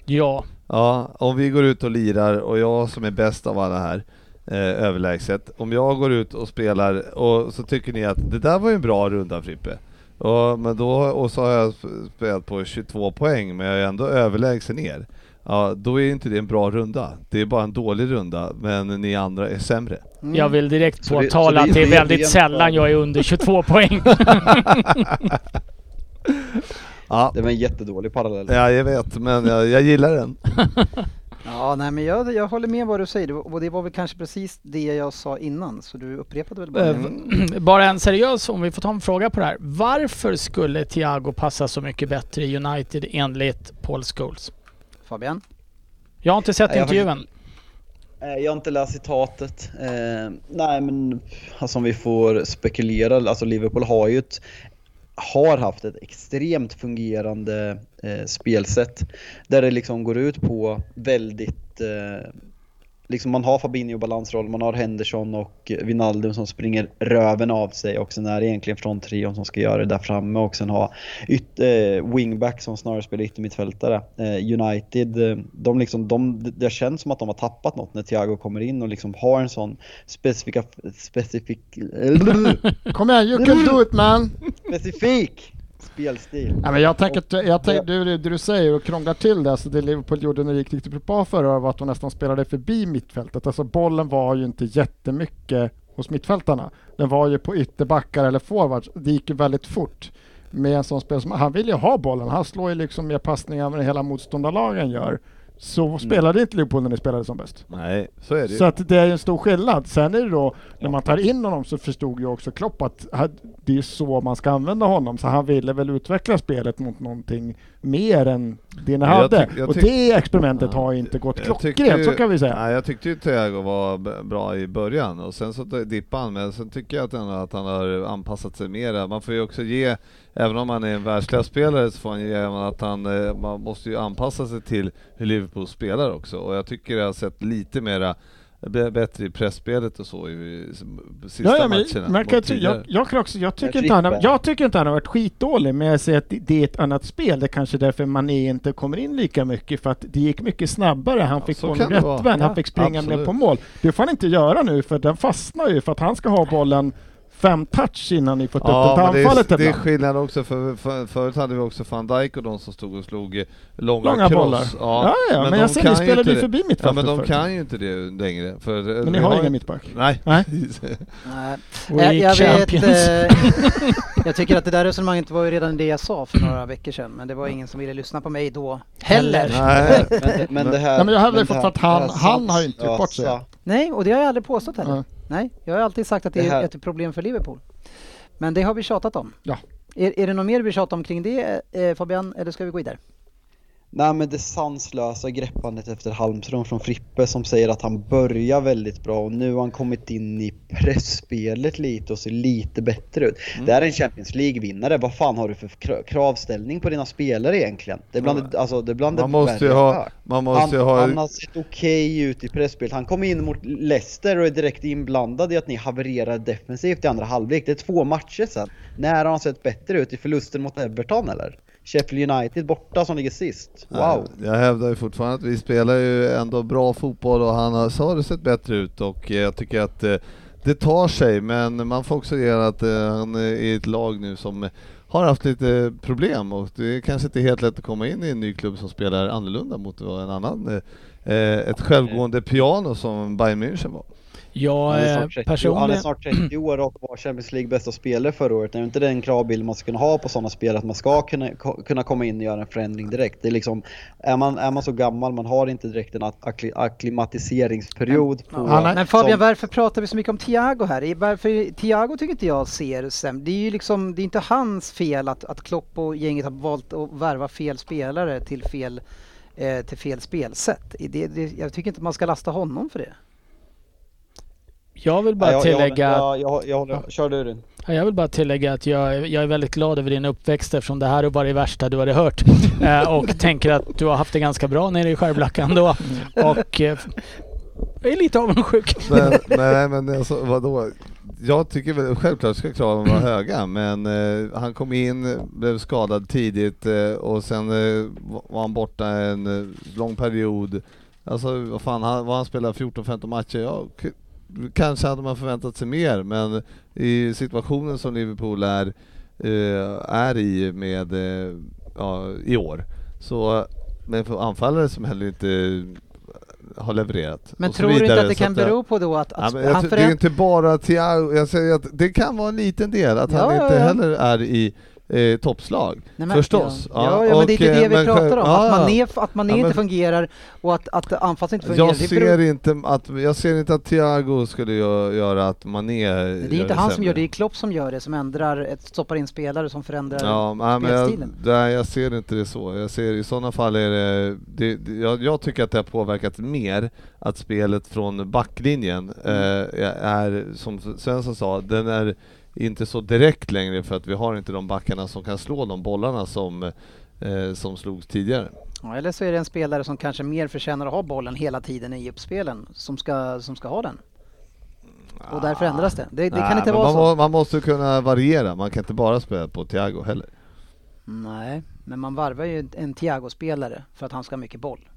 Ja, Ja, om vi går ut och lirar och jag som är bäst av alla här, eh, överlägset, om jag går ut och spelar och så tycker ni att det där var ju en bra runda Frippe. Och, men då, och så har jag sp- spelat på 22 poäng men jag är ändå överlägsen er. Ja, då är inte det en bra runda. Det är bara en dålig runda, men ni andra är sämre. Mm. jag vill direkt Så det- påtala så det- att det är det väldigt rent sällan jag är under 22 poäng. Ja, Det var en jättedålig parallell. ja jag vet, men jag, jag gillar den. Ja, nej, men jag, jag håller med vad du säger och det var väl kanske precis det jag sa innan, så du upprepade väl bara Eh, det. Bara en seriös, om vi får ta en fråga på det här. Varför skulle Thiago passa så mycket bättre i United enligt Paul Scholes? Fabian? Jag har inte sett jag har intervjun. Eh, Jag har inte läst citatet. Eh, nej men alltså om vi får spekulera, alltså Liverpool har ju ett har haft ett extremt fungerande eh, spelsätt där det liksom går ut på väldigt eh, Liksom man har Fabinho balansroll, man har Henderson och Wijnaldum som springer röven av sig och sen är det egentligen från trion som ska göra det där framme och sen ha yt, eh, wingback som snarare spelar yttermittfältare. Eh, United, eh, de liksom, de, det känns som att de har tappat något när Thiago kommer in och liksom har en sån specifika, specifik, Kom igen, you can do it man! specifik spelstil. Ja, men jag tänker, att- jag tänker du, det du säger och krånglar till det, alltså det Liverpool gjorde när det gick riktigt bra förra året var att de nästan spelade förbi mittfältet. Alltså bollen var ju inte jättemycket hos mittfältarna. Den var ju på ytterbackar eller forwards. Det gick ju väldigt fort. Med en sån spel som, han vill ju ha bollen, han slår ju liksom mer passningar än hela motståndarlagen gör. Så spelade inte Liverpool när ni spelade som bäst. Nej, så är det. Så att det är en stor skillnad. Sen är det då, när man tar in honom så förstod ju också Klopp att det är så man ska använda honom. Så han ville väl utveckla spelet mot någonting mer än det ni Jag hade. och det experimentet Ja. har inte gått klockrent, så kan vi säga. Nej, jag tyckte ju Thiago var bra i början och sen så dippade han, men sen tycker jag att han, att han har anpassat sig mera. Man får ju också ge, även om han är en världsklasspelare så får han ge även att han, eh, man måste ju anpassa sig till hur Liverpool spelar också och jag tycker jag har sett lite mera bättre i pressspelet och så i sista Ja, ja, men, matcherna. ty- tidigare. jag, jag, kan också, jag, tycker Jag inte han har, jag tycker inte han har varit skitdålig, men jag säger att det, det är ett annat spel. Det är kanske därför Mané inte kommer in lika mycket, för att det gick mycket snabbare. Han Ja, fick få en rättvänd, han fick springa ner absolut. på mål. Det får han inte göra nu, för den fastnar ju, för att han ska ha bollen fem touch innan ni fått upp den Ja, till men det anfallet är, det är skillnad också, för, för, förut hade vi också van Dijk och de som stod och slog eh, långa, Långa cross. bollar. Ja, ja, men, de jag ser, ni spelade ju det. förbi Ja mittfältet men de förut. kan ju inte det längre. För, Men ni vi har ingen mittback? Nej. Nej. We Jag, jag, vet, champions. eh, jag tycker att det där resonemanget var ju redan det jag sa för några veckor sedan, men det var ingen som ville lyssna på mig då heller. Nej. Men, det- men det här... Nej, men jag hävdar men fortfarande här- att han- han har ju inte gjort bort sig. Nej, och det har jag aldrig påstått heller. Nej, jag har alltid sagt att det, Det här- är ett problem för Liverpool. Men det har vi tjatat om. Ja. Är, är det något mer vi tjatar om kring det eh, Fabian, eller ska vi gå vidare? Nej men det sanslösa greppandet efter halmstrån från Frippe som säger att han börjar väldigt bra och nu har han kommit in i pressspelet lite och ser lite bättre ut. Mm. Det är en Champions League-vinnare, vad fan har du för kra- kravställning på dina spelare egentligen? Det är bland det, alltså, det, bland Man det måste ju ha, man måste han, ha, han har sett okej ut i pressspelet. Han kom in mot Leicester och är direkt inblandad i att ni havererar defensivt i andra halvlek. Det är två matcher sen. När har han sett bättre ut? I förlusten mot Everton eller? Sheffield United borta som ligger sist. Wow! Jag hävdar ju fortfarande att vi spelar ju ändå bra fotboll och han har, så har det sett bättre ut och eh, jag tycker att eh, det tar sig men man får också ge att eh, han är i ett lag nu som har haft lite problem och det är kanske inte helt lätt att komma in i en ny klubb som spelar annorlunda mot en annan, ett självgående piano som Bayern München var. Jag är, eh, snart 30, han är personligen... snart 30 år och var Champions League bästa spelare förra året. Det är inte den kravbild man ska kunna ha på sådana spel att man ska kunna, kunna komma in och göra en förändring direkt. Det är liksom, är man, är man så gammal, man har inte direkt en akkli, akklimatiseringsperiod på... Är- Men Fabian, som- varför pratar vi så mycket om Thiago här? Varför, Thiago tycker inte jag ser sämre. Det är ju liksom, det är inte hans fel att, att Klopp och gänget har valt att värva fel spelare till fel, eh, till fel spelsätt. Det, det, jag tycker inte man ska lasta honom för det. Jag vill bara Ja, jag, tillägga... Jag, jag, jag, jag kör du din. Ja, Jag vill bara tillägga att jag, jag är väldigt glad över din uppväxt eftersom det här var det värsta du hade hört. Eh, och tänker att du har haft det ganska bra nere i Skärblacka ändå. Och eh, jag är lite avundsjuk. Men, nej men alltså, vadå? Jag tycker väl självklart ska kraven vara höga men eh, han kom in, blev skadad tidigt eh, och sen eh, var han borta en eh, lång period. Alltså vad fan, han, vad han spelade 14-15 matcher, ja, kanske hade man förväntat sig mer men i situationen som Liverpool är, eh, är i med, eh, ja, i år så men för anfallare som heller inte har levererat. Men tror du inte vidare, att det kan eh, bero på då att, Ja, att jag, han tror- det är inte bara Thiago, jag säger att det kan vara en liten del att han Ja, ja, inte ja. heller är i eh, toppslag. Nej, men- Förstås. Ja, ja, ja men det är och, det vi men pratar om. ja, att ja. Mané, att Ja, men- inte fungerar och att, att anfallet inte fungerar. Jag det ser, inte att, jag ser inte att Thiago skulle gö- göra att Mané det är inte han som gör det, det är sämre. Klopp som gör det, som ändrar, stoppar in spelare som förändrar Ja, men jag, spelstilen. nej, jag ser inte det så. Jag ser i sådana fall är det, det, det jag, jag tycker att det har påverkat mer att spelet från backlinjen Mm. eh, är, som Svensson sa, den är inte så direkt längre för att vi har inte de backarna som kan slå de bollarna som, eh, som slogs tidigare. Ja, eller så är det en spelare som kanske mer förtjänar att ha bollen hela tiden i uppspelen, som ska, som ska ha den. Och därför ändras det. Det, det kan Nej, inte men vara man, så. må- man måste kunna variera, man kan inte bara spela på Thiago heller. Nej, men man varvar ju en Thiago-spelare för att han ska ha mycket boll.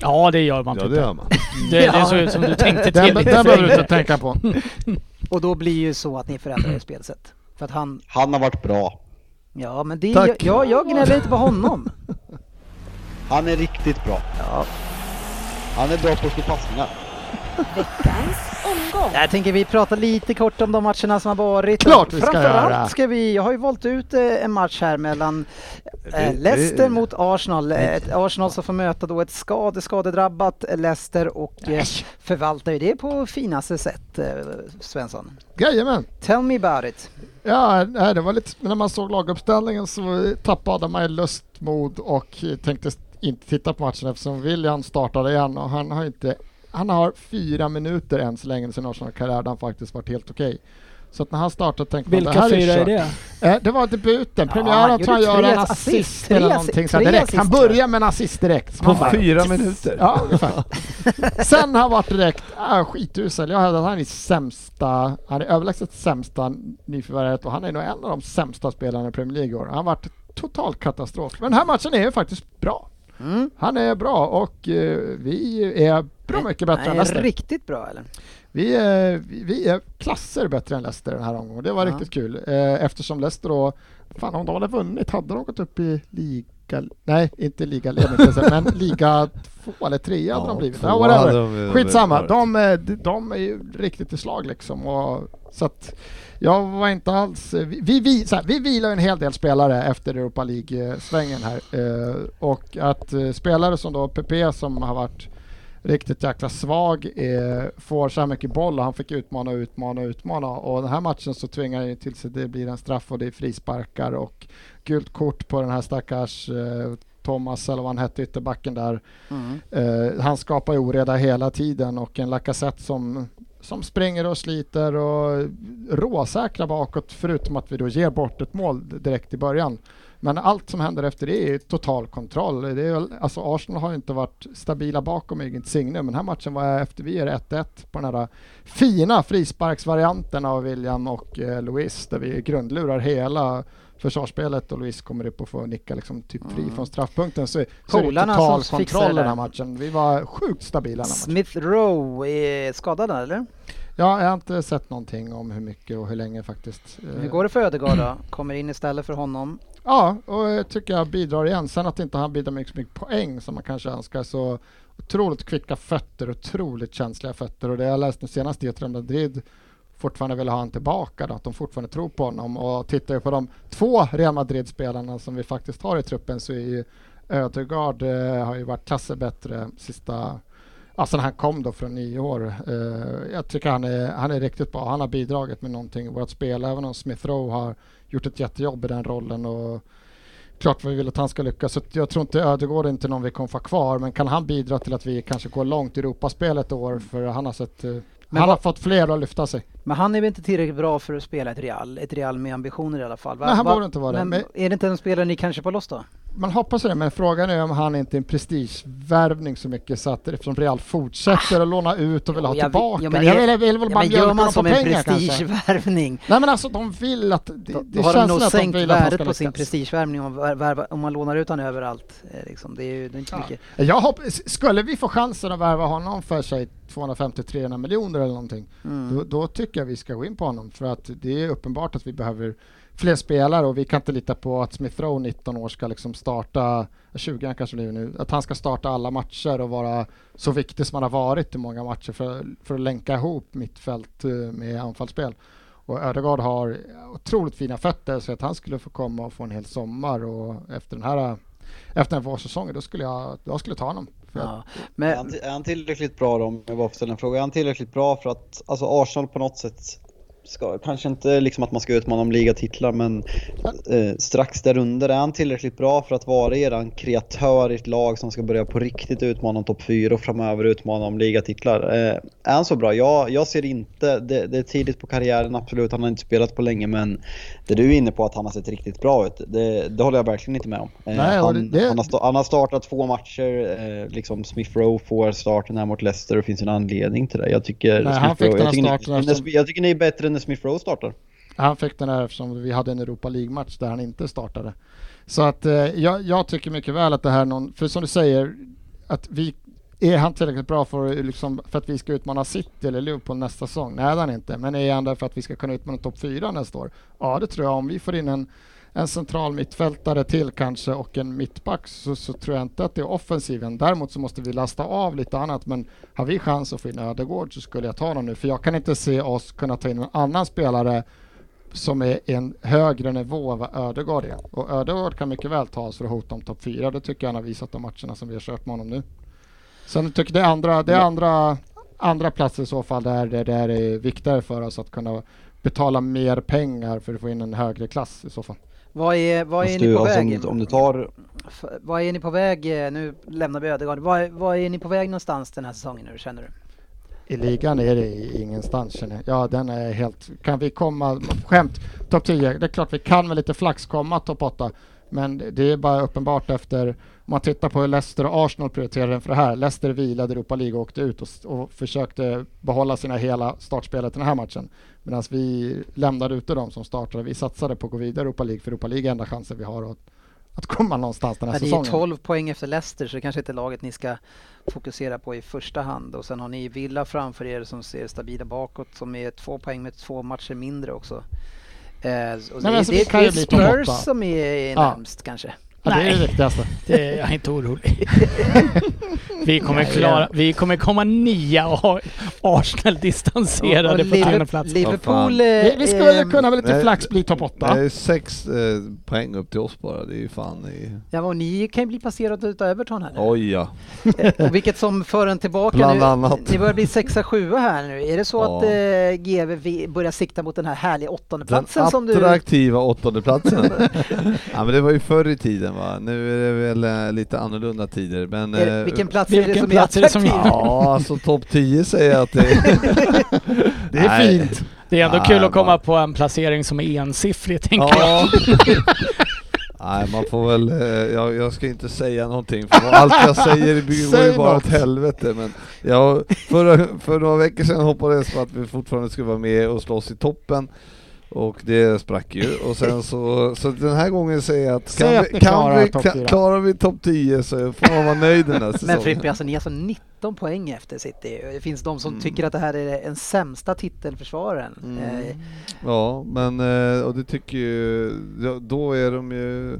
Ja, det gör man. Ja typ. det gör man. Det, det är så som du tänkte Den, till. den behöver du inte tänka på. Och då blir ju så att ni förändrar ert spelsätt. För att han, Han har varit bra. ja men det, Tack. jag, jag, jag gnäller inte på honom. Han är riktigt bra. Ja. Han är bra på att slå passningar. Veckans omgång. Jag tänker vi pratar lite kort om de matcherna som har varit. Klart vi ska Framförallt göra. ska vi, jag har ju valt ut eh, en match här mellan eh, Leicester mot Arsenal. Ett Arsenal som får möta då ett skade, skadedrabbat Leicester och eh, förvaltar ju det på finaste sätt, eh, Svensson. Jajamän. Tell me about it. Ja, det var lite, när man såg laguppställningen så tappade man ju lust, mod och tänkte inte titta på matchen eftersom William startade igen och han har inte han har fyra minuter än så länge i sin Arsenal-karriär där han faktiskt varit helt okej. Så att när han startade tänkte man Vilka det här fyra är kört. det? Eh, det var debuten, Ja, premiären han tror jag gör en assist, assist tre eller någonting så direkt. Han börjar med en assist direkt. På bara, fyra minuter? Ja, ungefär. Sen har han varit direkt äh, skitusel. Jag hävdar att han är sämsta, han är överlägset sämsta nyförvärvet och han är nog en av de sämsta spelarna i Premier League i år. Han har varit total katastrof. Men den här matchen är ju faktiskt bra. Mm. Han är bra och eh, vi är bra mycket bättre än Nej, Leicester. Riktigt bra eller? Vi är, vi- är klasser bättre än Leicester den här omgången. Det var Ja. riktigt kul. Eh, eftersom Leicester då, fan om de hade vunnit hade de gått upp i liga, nej inte ligaledning jag säga, men liga två eller tre hade de blivit. Ja, whatever. Skitsamma, de- eh, de, de är ju riktigt i slag liksom. Och, så att jag var inte alls... Vi, vi, vi, så här, vi vilar en hel del spelare efter Europa League-svängen här. Eh, och att eh, spelare som då PP som har varit riktigt jäkla svag, eh, får så här mycket boll och han fick utmana utmana utmana. Och den här matchen så tvingar han ju till sig det blir en straff och det är frisparkar och gult kort på den här stackars eh, Thomas eller vad han hette, ytterbacken där. Mm. Eh, han skapar oreda hela tiden och en Lacazette som, som springer och sliter och råsäkra bakåt förutom att vi då ger bort ett mål direkt i början. Men allt som händer efter det är total kontroll. Det är, väl- alltså Arsenal har ju inte varit stabila bakom eget signum. Men den här matchen var efter vi är 1-1 på den här fina frisparksvarianten av William och eh, Luis där vi grundlurar hela försvarsspelet och Luis kommer upp och får nicka liksom typ fri Mm. från straffpunkten så, så är det total kontroll den här matchen. Vi var sjukt stabila den här matchen. Smith Rowe är skadad eller? Ja, jag har inte sett någonting om hur mycket och hur länge faktiskt. Hur Eh, går det för Ödegaard då? Kommer in istället för honom. Ja, och jag tycker jag bidrar igen. Sen att inte han bidrar med så mycket poäng som man kanske önskar så otroligt kvicka fötter, otroligt känsliga fötter och det jag läste senast i Real Madrid fortfarande vill ha honom tillbaka, då, att de fortfarande tror på honom och tittar jag på de två Real Madrid-spelarna som vi faktiskt har i truppen så är ju Ödegaard eh, har ju varit klasser bättre sista Alltså när han kom då från nio år. Eh, jag tycker han är, han är riktigt bra. Han har bidragit med någonting i vårt spel. Även om Smith Rowe har gjort ett jättejobb i den rollen. Och klart vi vill att han ska lyckas. Så jag tror inte Ödegård är inte någon vi kommer få kvar. Men kan han bidra till att vi kanske går långt i Europaspelet i år? För han har sett... Eh, men han har fått fler att lyfta sig. Men han är väl inte tillräckligt bra för att spela ett Real? Ett Real med ambitioner i alla fall? Va- Nej, han va- borde inte vara det. Men Men är det inte en spelare ni kanske får loss då? Man hoppas det, men frågan är om han inte är en prestigevärvning så mycket så att eftersom Real fortsätter att låna ut och vill Jo, ha jag tillbaka. ja, men jag vill, vill väl Ja, bara men gör man som en pengar kanske. prestigevärvning Nej men alltså de vill att... Det, då, det då har de nog de sänkt vill han värdet på sin prestigevärvning om, om man lånar ut honom överallt. Eh, Liksom. Det är ju det är inte Ja. mycket. Jag hoppas, skulle vi få chansen att värva honom för sig 250-300 miljoner eller någonting, Mm. då, då tycker jag vi ska gå in på honom. För att det är uppenbart att vi behöver fler spelare och vi kan inte lita på att Smith Rowe 19 år ska liksom starta, 20 han kanske blir nu, att han ska starta alla matcher och vara så viktig som han har varit i många matcher för, för att länka ihop mittfält eh, med anfallsspel. Och Ödegaard har otroligt fina fötter så att han skulle få komma och få en hel sommar och efter den här efter den här vårsäsongen då skulle jag, jag skulle ta honom. Ja. Är han, Men, är han tillräckligt bra då, om jag bara får ställa en fråga, är han tillräckligt bra för att, alltså Arsenal på något sätt ska, kanske inte liksom att man ska utmana om ligatitlar men eh, strax där under, är han tillräckligt bra för att vara eran kreatör i ett lag som ska börja på riktigt utmana om topp 4 och framöver utmana om ligatitlar? Eh, är han så bra? Jag, jag ser inte, det, det är tidigt på karriären absolut, han har inte spelat på länge men det du är inne på att han har sett riktigt bra ut, det, det håller jag verkligen inte med om. Eh, Nej, han, det- han, har han har startat två matcher, eh, liksom Smith Rowe får starten här mot Leicester och det finns en anledning till det. Jag tycker, Nej, han Smith fick Rowe, jag, tycker ni, jag tycker ni är bättre Dennis Smith Rowe startar. Han fick den här eftersom vi hade en Europa League-match där han inte startade. Så att eh, jag, jag tycker mycket väl att det här är någon, för som du säger, att vi är han tillräckligt bra för, liksom, för att vi ska utmana City eller Liverpool nästa säsong? Nej, det är han inte. Men är han där för att vi ska kunna utmana topp 4 nästa år? Ja, det tror jag. Om vi får in en, en central mittfältare till kanske och en mittback så, så tror jag inte att det är offensiven. Däremot så måste vi lasta av lite annat. Men har vi chans att få in Ödegård så skulle jag ta honom nu. För jag kan inte se oss kunna ta in en annan spelare som är en högre nivå än vad Ödegård är. Och Ödegård kan mycket väl ta oss för att hota om topp 4. Det tycker jag han har visat de matcherna som vi har kört med honom nu. Sen tycker jag det andra, det andra, andra platser i så fall där det där är viktigare för oss att kunna betala mer pengar för att få in en högre klass i så fall. Vad är, vad är ni på alltså, väg? om, om du tar, Vad är ni på väg? Nu lämnar vi Ödegaard. Vad, vad är ni på väg någonstans den här säsongen nu känner du? I ligan är det ingenstans känner jag. Ja, den är helt... Kan vi komma... Skämt, topp 10. Det är klart vi kan med lite flax komma topp 8. Men det är bara uppenbart efter... Om man tittar på hur Leicester och Arsenal prioriterade inför det här. Leicester vilade Europa League och åkte ut och, och försökte behålla sina hela startspelet i den här matchen. Medan vi lämnade ute dem som startade. Vi satsade på att gå vidare i Europa League, för Europa League är enda chansen vi har att, att komma någonstans den här Ja, det är säsongen. 12 poäng efter Leicester så det kanske inte är laget ni ska fokusera på i första hand. Och sen har ni Villa framför er som ser stabila bakåt som är två poäng med två matcher mindre också. Eh, och det, men alltså, det, det är topp Spurs som är Ja. närmst kanske. Ja, det är det Nej. viktigaste. Det, jag är inte orolig. vi, kommer klara, vi kommer komma nia och ha Arsenal distanserade Och på tionde plats. Liverpool eh, Vi, vi skulle eh, kunna med lite nej, flax bli topp 8. Det är sex eh, poäng upp till oss bara. Det är ju fan i... Ja, och ni kan ju bli passerade utav Everton här nu. Oj ja. Eh, och vilket som för en tillbaka Bland nu. annat. Ni börjar bli sexa, sjua här nu. Är det så Ja. att eh, GV börjar sikta mot den här härliga åttonde Den platsen som du... attraktiva åttondeplatsen. ja men det var ju förr i tiden va. Nu är det väl eh, lite annorlunda tider men... Är, eh, vilken plats är det vilken som plats är är det som- attraktiv? Ja, alltså topp 10 säger jag att det är. Det är Nej. fint. Det är ändå Nej, kul att komma man- på en placering som är ensiffrig tänker jag. Ja. Nej man får väl, eh, jag, jag ska inte säga någonting för allt jag säger går ju bara något. åt helvete men jag, för, för några veckor sedan hoppades på att vi fortfarande skulle vara med och slåss i toppen Och det sprack ju. Och sen så, så den här gången säger jag att Säg kan att vi, ni kan klarar vi, topp fyra. klarar vi topp 10 så får man vara nöjd den här säsongen. Men Frippe, alltså, ni är alltså 19 poäng efter City. Det finns de som Mm. tycker att det här är den sämsta titelförsvararen. Mm. Eh, Ja, men eh, och det tycker ju, ja, då är de ju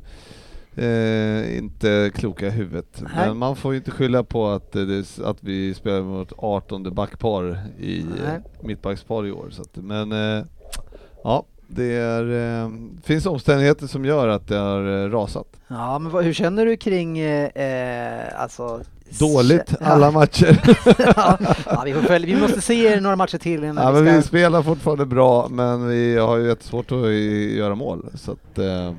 eh, inte kloka i huvudet. Nej. Men man får ju inte skylla på att, eh, det, att vi spelar mot 18 backpar i Nej. eh, mittbackspar i år. Så att, men eh, ja, det är, eh, finns omständigheter som gör att det har eh, rasat. Ja, men vad, hur känner du kring eh, eh, alltså... Dåligt Ja. alla matcher. ja, ja, vi, får följa, vi måste se några matcher till innan ja, vi men ska... vi spelar fortfarande bra men vi har ju jättesvårt att göra mål. Så att, eh,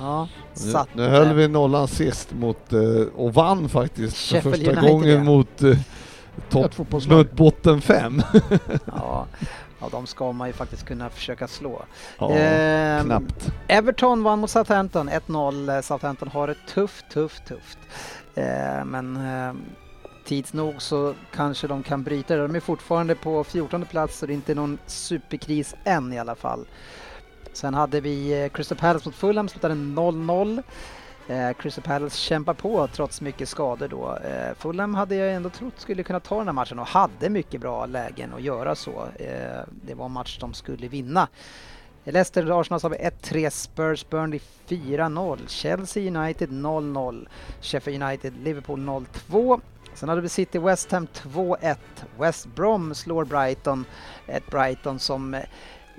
Ja, Nu, satt, nu höll vi nollan sist mot, eh, och vann faktiskt för första United, gången ja. mot eh, topp, mot botten fem. Ja, ja, de ska man ju faktiskt kunna försöka slå. ja, Ehm, knappt. Everton vann mot Southampton 1-0. Southampton har det tufft, tufft, tufft. Eh, men eh, tids nog så kanske de kan bryta det. De är fortfarande på 14 plats så det är inte någon superkris än i alla fall. Sen hade vi eh, Crystal Palace mot Fulham, slutade 0-0. Eh, Crystal Palace kämpar på trots mycket skador då. Eh, Fulham hade jag ändå trott skulle kunna ta den här matchen och hade mycket bra lägen att göra så. Eh, det var en match de skulle vinna. Leicester Arsenal har vi 1-3, Spurs Burnley 4-0, Chelsea United 0-0, Sheffield United Liverpool 0-2. Sen hade vi City West Ham 2-1, West Brom slår Brighton, ett Brighton som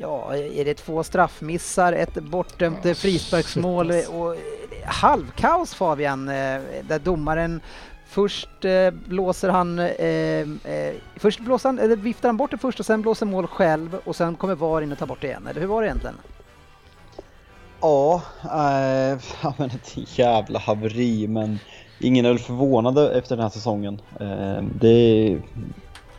Ja, är det två straffmissar, ett bortdömt eh, frisparksmål alltså. och halvkaos Fabian, eh, där domaren Först eh, blåser han, eh, eh, först blåser han, eller viftar han bort det först och sen blåser mål själv och sen kommer VAR in och tar bort det igen. Eller hur var det egentligen? Ja, eh, ja men ett jävla haveri men ingen är väl förvånade efter den här säsongen. Eh, det, är,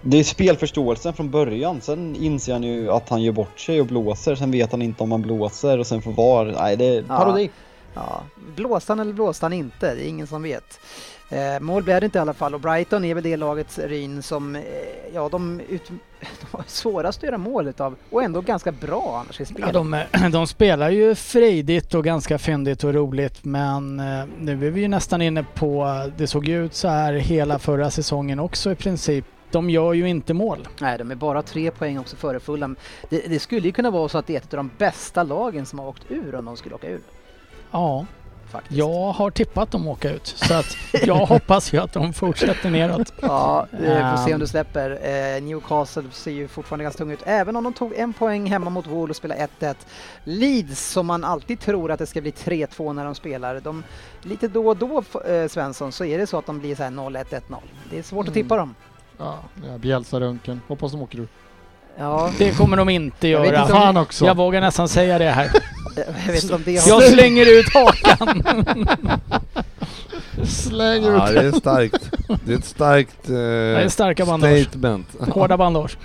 det är spelförståelsen från början, sen inser han ju att han gör bort sig och blåser, sen vet han inte om han blåser och sen får VAR. Nej, det är Ja. parodi. Ja, blåste han eller blåste han inte? Det är ingen som vet. Eh, mål blev det inte i alla fall och Brighton är väl det lagets Ryn som, eh, ja de, ut, de har svårast att göra mål utav och ändå ganska bra annars i spelet. Ja, de, eh, de spelar ju frejdigt och ganska fyndigt och roligt men eh, nu är vi ju nästan inne på, det såg ju ut så här hela förra säsongen också i princip. De gör ju inte mål. Nej, de är bara tre poäng också före Fulham. Det, det skulle ju kunna vara så att det är ett av de bästa lagen som har åkt ur om de skulle åka ur. Ja, Faktiskt. jag har tippat dem åka ut så att jag hoppas ju att de fortsätter neråt. Ja, vi får se om Ehm. du släpper. Eh, Newcastle ser ju fortfarande ganska tunga ut, även om de tog en poäng hemma mot Wolves och spelade 1-1. Leeds, som man alltid tror att det ska bli 3-2 när de spelar, de, lite då och då eh, Svensson, så är det så att de blir så här 0-1, 1-0. Det är svårt att Mm. tippa dem. Ja, Bjälsa-runken. Hoppas de åker ur. Ja, Det kommer de inte Jag göra. inte om- Fan också! Jag vågar nästan säga det här. jag vet inte om det har... Jag slänger ut hakan. Släng Ja, ut det är starkt. Det är ett starkt eh, är starka bandage. statement. Hårda bandage.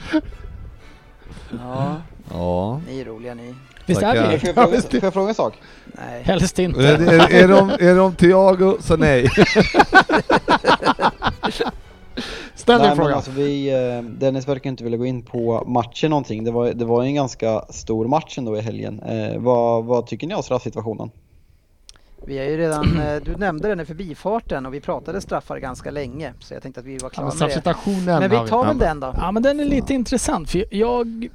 Ja, Ja. ni är roliga ni. Visst är vi? Får jag, fråga, får jag fråga en sak? Nej. Helst Är, inte. är, är, de, är de Thiago så nej. Ställ Nej, din fråga. alltså vi, eh, Dennis verkar inte vilja gå in på matchen någonting. Det var, det var en ganska stor match ändå i helgen. Eh, vad, vad tycker ni om straffsituationen? Vi är ju redan, eh, du nämnde den i förbifarten och vi pratade straffar ganska länge så jag tänkte att vi var Ja, klara men med det. Men vi tar väl den då. Ja men den är lite intressant för jag...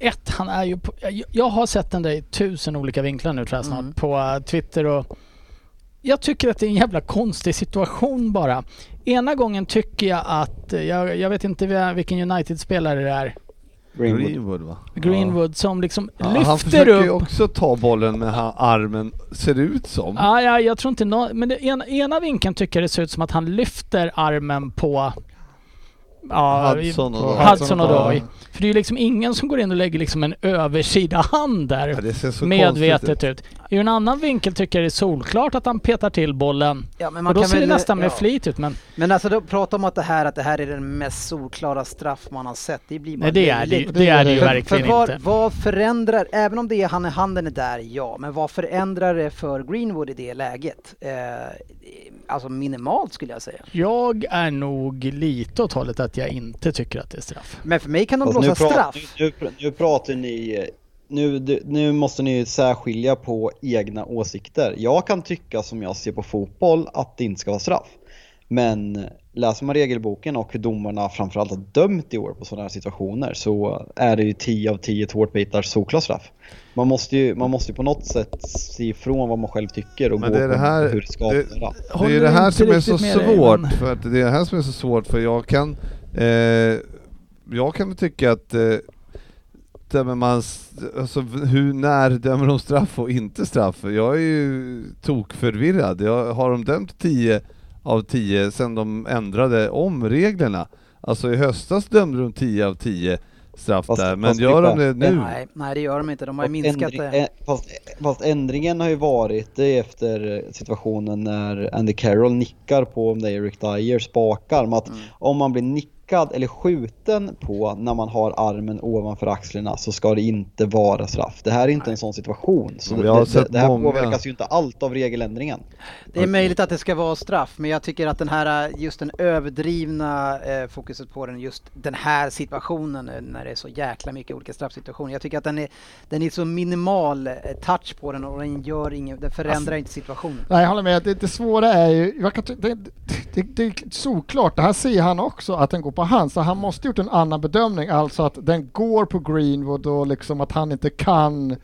Ett, han är ju på, jag, jag har sett den där i tusen olika vinklar nu tror jag snart Mm. på eh, Twitter och jag tycker att det är en jävla konstig situation bara. Ena gången tycker jag att, eh, jag, jag vet inte vi- vilken United-spelare det är, Greenwood. Greenwood va? Greenwood som liksom Ja. Ja, han lyfter försöker ju upp också ta bollen med armen, ser det ut som. Ja, ja, jag tror inte nå men det ena, ena vinkeln tycker jag det ser ut som att han lyfter armen på Ja, Hudson och. Hudson och. Odoi. För det är ju liksom ingen som går in och lägger liksom en översida hand där. Ja, det ser så medvetet ut. I en annan vinkel tycker jag det är solklart att han petar till bollen. Ja, men och då ser det nästan med ja. flit ut men Men alltså då prata om att det här, att det här är den mest solklara straff man har sett. Det blir bara nej det är det det är det ju För- För verkligen vad, inte. vad förändrar, även om det är han, handen är där, ja, men vad förändrar det för Greenwood i det läget? Eh, alltså minimalt skulle jag säga. Jag är nog lite åt hållet att jag inte tycker att det är straff. Men för mig kan de blåsa pratar, straff. nu, nu, nu pratar ni nu, nu måste ni särskilja på egna åsikter. Jag kan tycka som jag ser på fotboll att det inte ska vara straff. Men läser man regelboken och hur domarna framförallt har dömt i år på sådana här situationer så är det ju 10 av 10 tårtbitar solklar straff. Man måste ju man måste ju på något sätt se ifrån vad man själv tycker och Men gå det är det här- hur det ska det- vara. Det är det här som är så dig, svårt, men- för att det är det här som är så svårt för jag kan, eh, jag kan tycka att eh, dömer man, alltså hur, när dömer de straff och inte straff? Jag är ju tokförvirrad. Jag, har de dömt 10 av 10 sen de ändrade om reglerna? Alltså i höstas dömde de 10 av 10 straff Fast- där, men fast gör de det nu? Nej, nej, det gör de inte. De har ju Fast minskat ändring- det. eh, Fast, fast ändringen har ju varit det efter situationen när Andy Carroll nickar på om det är Eric Dyers bakarm. Att Mm. om man blir nickad eller skjuten på när man har armen ovanför axlarna så ska det inte vara straff. Det här är inte en sån situation. Så det, det, det här många- påverkas ju inte allt av regeländringen. Det är möjligt att det ska vara straff, men jag tycker att den här, just den överdrivna eh, fokuset på den, just den här situationen eh, när det är så jäkla mycket olika straffsituationer. Jag tycker att den är, den är så minimal eh, touch på den och den gör ingen, den förändrar inte situationen. Nej, jag håller med. Det, det svåra är ju, jag kan, ty- det, det, det är såklart, det här ser han också, att den går på hans. Så han måste gjort en annan bedömning, alltså att den går på Greenwood och liksom att han inte kan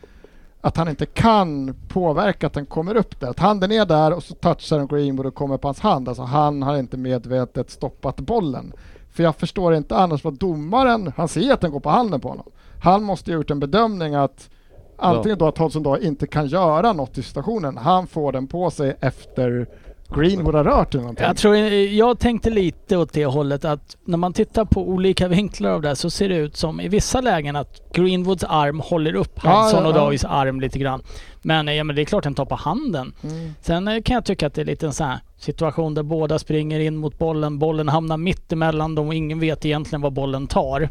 att han inte kan påverka att den kommer upp där. Att handen är där och så touchar den Greenwood och kommer på hans hand. Alltså han har inte medvetet stoppat bollen. För jag förstår inte annars vad domaren, han ser att den går på handen på honom. Han måste ha gjort en bedömning att antingen då att Hodgson då inte kan göra något i situationen. Han får den på sig efter Greenwood har rört eller någonting. Jag, tror, jag tänkte lite åt det hållet att när man tittar på olika vinklar av det här så ser det ut som i vissa lägen att Greenwoods arm håller upp Ja, Hudson ja, och ja. Davis arm lite grann. Men, ja, men det är klart den tar på handen. Mm. Sen eh, kan jag tycka att det är lite en sån här situation där båda springer in mot bollen. Bollen hamnar mitt emellan dem och ingen vet egentligen vad bollen tar.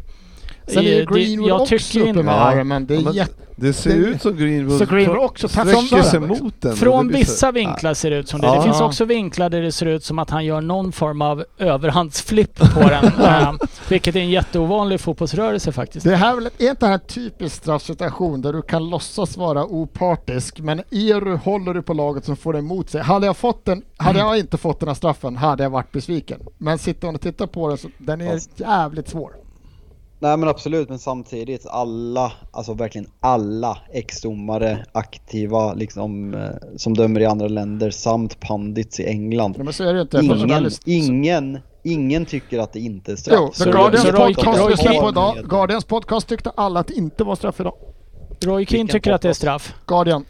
Sen är ju Greenwood jag också tycker uppe inte- med Ja. armen. Det är men jätte... Det ser ut som Greenwood Så Greenwood också sträcker sig mot den. Från vissa vinklar ser det ut som det. Ja. Det finns också vinklar där det ser ut som att han gör någon form av överhandsflipp på den. eh, vilket är en jätteovanlig fotbollsrörelse faktiskt. Det här är inte det här en typisk straffsituation där du kan låtsas vara opartisk men är du, håller du på laget som får det emot sig. Hade jag, fått den, hade jag inte fått den här straffen hade jag varit besviken. Men sitter man och tittar på den så den är jävligt svår. Nej men absolut, men samtidigt alla, alltså verkligen alla ex-domare aktiva liksom, eh, som dömer i andra länder samt pandits i England. Men så är det inte. Ingen, ingen, ingen tycker att det inte är straff. Jo, Så- så Guardians, Roy- podcast, Roy lyssna på idag. Guardians podcast tyckte alla att det inte var straff idag. Roy Keane tycker att det är straff. Guardian.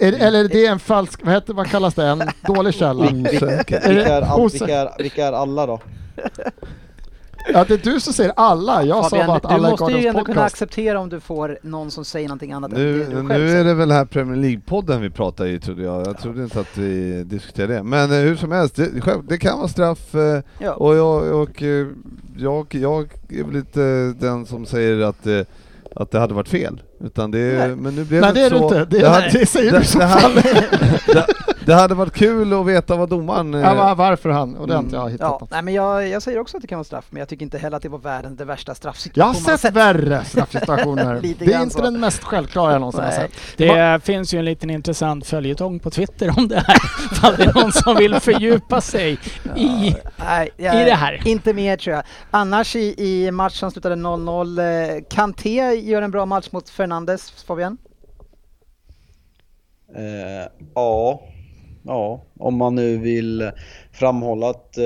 Är, det- eller är det en falsk, vad, heter, vad kallas det, en dålig källa? Vilka är, vilka, är, vilka är alla då? Ja, det är du som säger alla. Jag sa Fabian, bara att du alla är måste ju ändå kunna podcast. acceptera om du får någon som säger någonting annat än det Nu, du själv nu säger. är det väl här Premier League-podden vi pratar i trodde jag. Jag trodde inte att vi diskuterade det. Men eh, hur som helst, det, själv, det kan vara straff eh, Ja. och, jag, och eh, jag, jag är väl inte den som säger att, eh, att det hade varit fel. Utan det, Nej. men nu blev Nej, det det är du så. inte. Det, hade, det säger det, du så det, fall. det, hade varit kul att veta vad domaren... eh, Ja, va- varför han? Och det har inte jag Mm. hittat Ja, något. nej, men jag, jag säger också att det kan vara straff, men jag tycker inte heller att det var världens det värsta Jag straffsituation har sett värre straffsituationer. Det är inte så. den mest självklara jag någonsin har sett. Det finns ju en liten intressant följetong på Twitter om det här. Ifall det är någon som vill fördjupa sig i... Nej, i det här. Inte mer tror jag. Annars i, i match som slutade 0-0, eh, Kanté gör en bra match mot Fernandes, Fabian. Eh, ja, ja, om man nu vill framhålla att eh,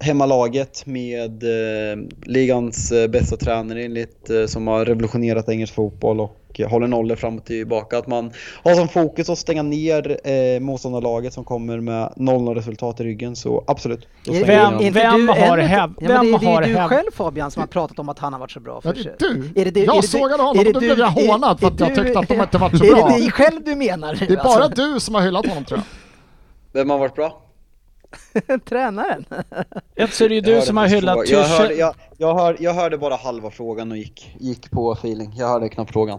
hemmalaget med eh, ligans eh, bästa tränare enligt, eh, som har revolutionerat engelsk fotboll och håller nollor fram och tillbaka. Att man har som fokus att stänga ner eh, motståndarlaget som kommer med 0-0 resultat i ryggen. Så absolut. Är- Vem- vem du har häv- ja, vem det, det är du själv Fabian som har pratat om att han har varit så bra. För det är du. Är det du- är jag sågade är honom och då du- blev jag är- hånad för är att jag tyckte att de inte var så Är bra. det dig själv du menar? Det är bara du som har hyllat honom tror jag. Vem har varit bra? Tränaren. Ett så är det ju du hörde som har hyllat jag hörde, jag, jag, hör, jag hörde bara halva frågan och gick, gick på feeling. Jag hörde knappt frågan.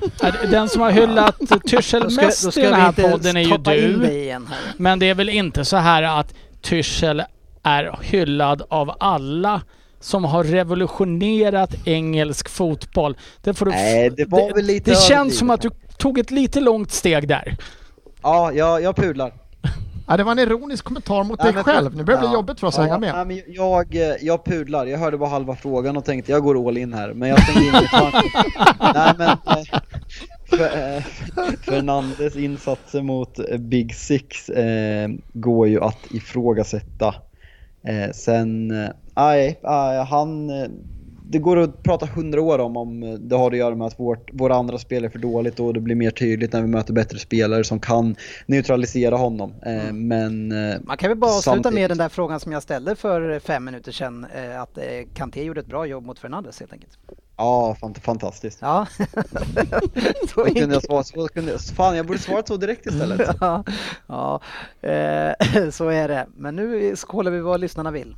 Den som har hyllat Tuchel Då ska, mest i ska den här inte podden är ju du. igen här. Men det är väl inte så här att Tuchel är hyllad av alla som har revolutionerat engelsk fotboll. Det, får du Nej, det var väl lite Det känns överdrivet. som att du tog ett lite långt steg där. Ja, jag, jag pudlar. Ja, det var en ironisk kommentar mot dig själv. Nu börjar det ja, bli jobbigt för oss ja, att hänga med. nej, men jag, eh, jag pudlar, jag hörde bara halva frågan och tänkte jag går all in här, men jag stängde in mitt fan. Nej men, eh, eh, Fernandes insatser mot Big Six eh, går ju att ifrågasätta. Eh, sen, nej, eh, han, det går att prata hundra år om om det har att göra med att vårt, våra andra spel är för dåligt och det blir mer tydligt när vi möter bättre spelare som kan neutralisera honom. Eh, men eh, Man kan väl bara avsluta samtidigt- med den där frågan som jag ställde för fem minuter sedan. eh, Att Kanté gjorde ett bra jobb mot Fernandes helt enkelt. Ja, fant- fantastiskt. Ja. så kunde jag svara, så kunde jag, fan jag borde svarat så direkt istället. ja, ja eh, så är det. Men nu skålar vi vad lyssnarna vill.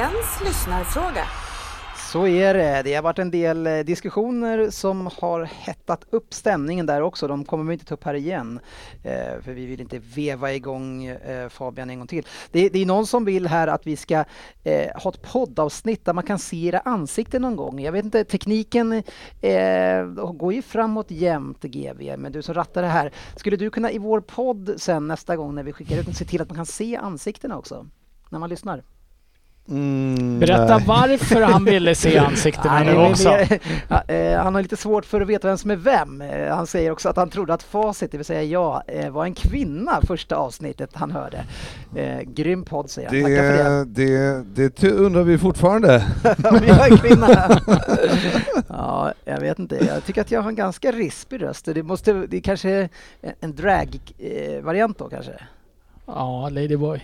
Veckans lyssnarfråga. Så är det. Det har varit en del eh, diskussioner som har hettat upp stämningen där också. De kommer vi inte ta upp här igen. Eh, för vi vill inte veva igång eh, Fabian en gång till. Det, det är någon som vill här att vi ska ha ett poddavsnitt där man kan se era ansikten någon gång. Jag vet inte, tekniken eh, går ju framåt jämt GV. Men du som rattar det här. Skulle du kunna i vår podd sen nästa gång när vi skickar ut den se till att man kan se ansiktena också? När man lyssnar. Mm, Berätta nej. varför han ville se ansiktena nu det också. Ja, eh, han har lite svårt för att veta vem som är vem. Eh, Han säger också att han trodde att facit, det vill säga jag, eh, var en kvinna första avsnittet han hörde. Grym podd säger han. Det. Det, det, det undrar vi fortfarande. Om jag är kvinna. ja, jag vet inte. Jag tycker att jag har en ganska rispig röst. Det, måste, det är kanske en, en drag-variant då kanske? Ja, Ladyboy.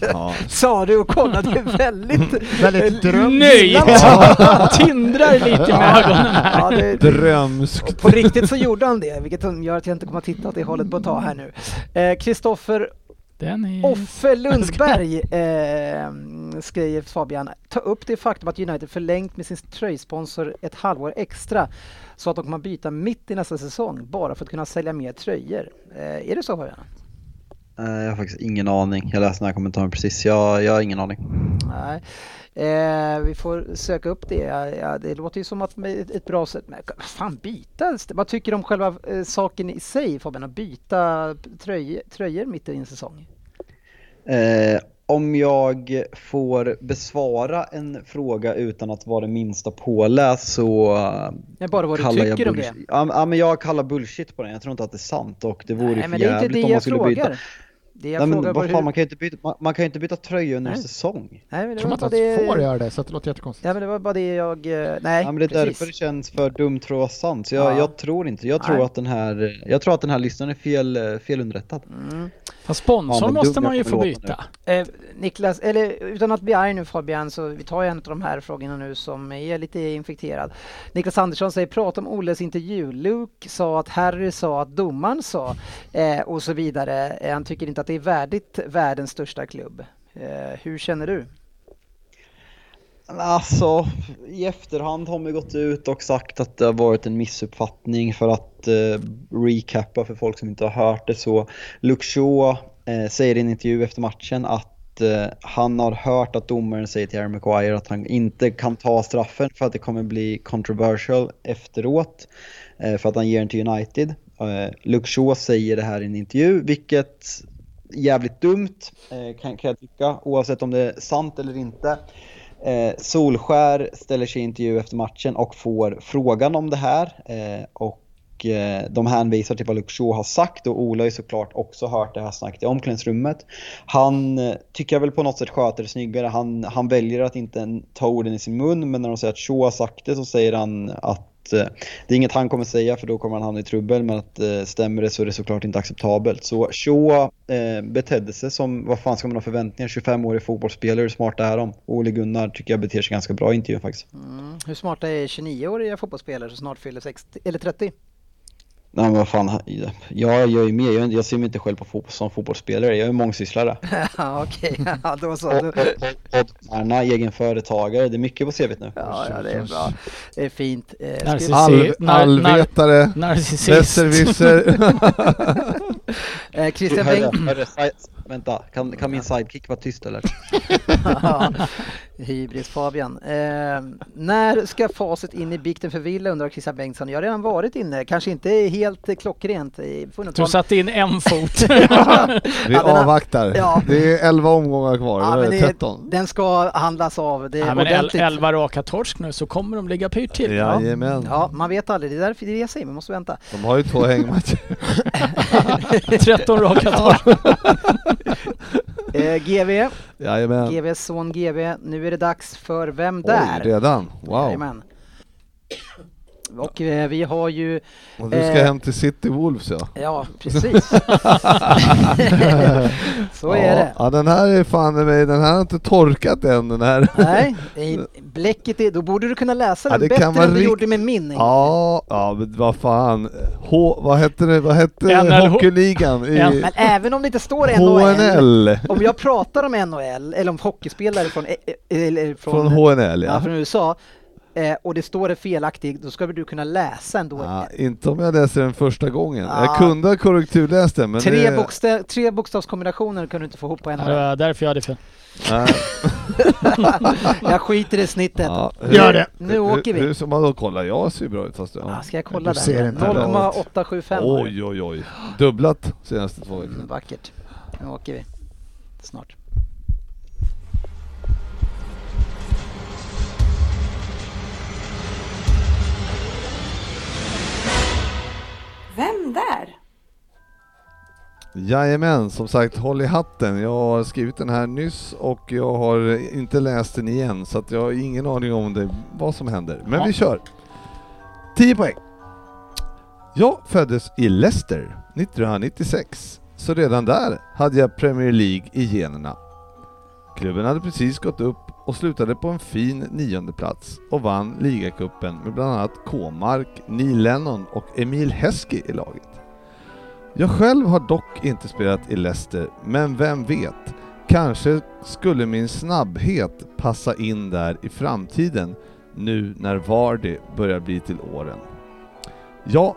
Ja. Sa du och kollade väldigt... Väldigt dröm. Nöjd! Tindrar lite med ögonen här. Ja, det, Drömskt. På riktigt så gjorde han det, vilket gör att jag inte kommer att titta åt det hållet på ett tag här nu. Eh, Kristoffer Den är... Offe Lundberg eh, skriver Fabian, ta upp det faktum att United förlängt med sin tröjsponsor ett halvår extra så att de kommer byta mitt i nästa säsong bara för att kunna sälja mer tröjor. Eh, är det så Fabian? Eh, Jag har faktiskt ingen aning. Jag läste den här kommentaren precis. Jag, jag har ingen aning. Nej. Eh, vi får söka upp det. Ja, det låter ju som att ett, bra sätt. Men fan byta? Vad tycker du om själva eh, saken i sig Fabian? Att byta tröj, tröjor mitt i en säsong? Eh, om jag får besvara en fråga utan att vara det minsta påläst så eh, Nej, bara vad du kallar jag tycker om det. Ja, men- ja, men jag kallar bullshit på den. Jag tror inte att det är sant och det vore ju Nej, för men är inte jävligt det om man skulle frågar. byta. Det jag Nej, men vad fan, hur... man kan ju inte byta, man, man kan inte byta tröja under en Nej. säsong. Nej, men det Jag tror var man bara inte ens det... får göra det, så det låter jättekonstigt. Ja, men det var bara det jag... eh, Nej, Ja, men det är precis. därför det känns för dumt för att vara sant. Så jag, Ja. jag tror inte. Jag tror Nej. att den här, jag tror att den här listan är fel, eh, fel underrättad. Mm. Fast sponsor Ja, måste man ju få byta. Eh, Niklas, eller utan att bli arg nu Fabian, så vi tar ju en av de här frågorna nu som är lite infekterad. Niklas Andersson säger, prata om Olles intervju. Luke sa att Harry sa att domaren sa eh, och så vidare. Eh, Han tycker inte att det är värdigt världens största klubb. Eh, hur känner du? Alltså, i efterhand har man ju gått ut och sagt att det har varit en missuppfattning för att eh, recappa för folk som inte har hört det så. Luke Shaw eh, säger i en intervju efter matchen att eh, han har hört att domaren säger till Harry Maguire att han inte kan ta straffen för att det kommer bli controversial efteråt. Eh, för att han ger den till United. Eh, Luke Shaw säger det här i en intervju, vilket jävligt dumt eh, kan, kan jag tycka, oavsett om det är sant eller inte. Eh, Solskär ställer sig i intervju efter matchen och får frågan om det här. Eh, och eh, de hänvisar till vad Luke Shaw har sagt och Ola har ju såklart också hört det här snacket i omklädningsrummet. Han eh, tycker jag väl på något sätt sköter det snyggare. Han, han väljer att inte ta orden i sin mun men när de säger att Shaw har sagt det så säger han att Eh, det är inget han kommer säga för då kommer han hamna i trubbel men att eh, stämmer det så är det såklart inte acceptabelt. Så Shaw eh, betedde sig som, vad fan ska man ha förväntningar? 25-årig fotbollsspelare, hur smarta är de? Ole Gunnar tycker jag beter sig ganska bra i intervjun faktiskt. Mm. Hur smarta är 29-åriga fotbollsspelare som snart fyller 60, eller 30? Nej men vad fan, jag gör ju mer, jag, jag ser mig inte själv på fotboll, som fotbollsspelare, jag är mångsysslare. Ja, Okej, ja, då så. Poddstjärna, egen företagare, det är mycket på CVt nu. Ja, ja, det är bra. Det är fint. Eh, Narcissi- nar- allvetare, Narcissist. besserwisser. Eh, Christian Hörru, Beng... hörru, si- vänta, kan, kan min sidekick vara tyst eller? Ja, Hybris Fabian. Eh, när ska facit in i bikten för Wille undrar Christian Bengtsson. Jag har redan varit inne, kanske inte helt eh, klockrent. Får Du satte in en fot. Vi Ja, har- avvaktar. Ja. Det är 11 omgångar kvar, Ja, eller men det, 13? den ska handlas av. Det är ja, men el, ordentligt. 11 raka torsk nu så kommer de ligga pyrt till. Jajamän. Ja, man vet aldrig. Det är därför det är jag säger, man måste vänta. De har ju två hängmatcher. 13 raka torsk. Eh, GV, Jajamän. GVs son GV. Nu är det dags för Vem Oj, där? redan? Wow. Jajamän. Och eh, vi har ju, Och du ska Eh. hem till City Wolves ja. ja precis. Så är ja, det. Ja, den här är fan i mig, den här har inte torkat än den här. Nej, bläcket är, då borde du kunna läsa Ja, den det bättre än du gjorde med min. Ja, ja men vad fan. H, vad hette det, vad hette NLH. hockeyligan i En- Men även om det inte står NHL, om jag pratar om NHL, eller om hockeyspelare från, eh, eh, eller från, Från HNL ja, ja. från USA, eh, och det står det felaktigt, då ska du kunna läsa ändå. ja. Inte om jag läser den första gången. Ja. Jag kunde ha korrekturläst den men tre, det, bokstav, tre bokstavskombinationer kan du inte få ihop på en Det var därför jag hade fel. Nej. Jag skiter i snittet. Ja, Gör det. Nu åker vi. Hur, hur man då kollar, jag ser bra ut fast Ja, ja. ska jag kolla Du där? inte bra ut. 0,875 har du. Oj oj oj. Dubblat senaste två Mm, veckorna. Vackert. Nu åker vi. Snart. Vem där? Jajamän, som sagt håll i hatten. Jag har skrivit den här nyss och jag har inte läst den igen så jag har ingen aning om det, vad som händer. Men Ja. vi kör! 10 poäng! Jag föddes i Leicester 1996, så redan där hade jag Premier League i generna. Klubben hade precis gått upp och slutade på en fin nionde plats och vann ligacupen med bland annat K-Mark, Neil Lennon och Emil Heskey i laget. Jag själv har dock inte spelat i Leicester, men vem vet? Kanske skulle min snabbhet passa in där i framtiden nu när Vardy börjar bli till åren. Ja,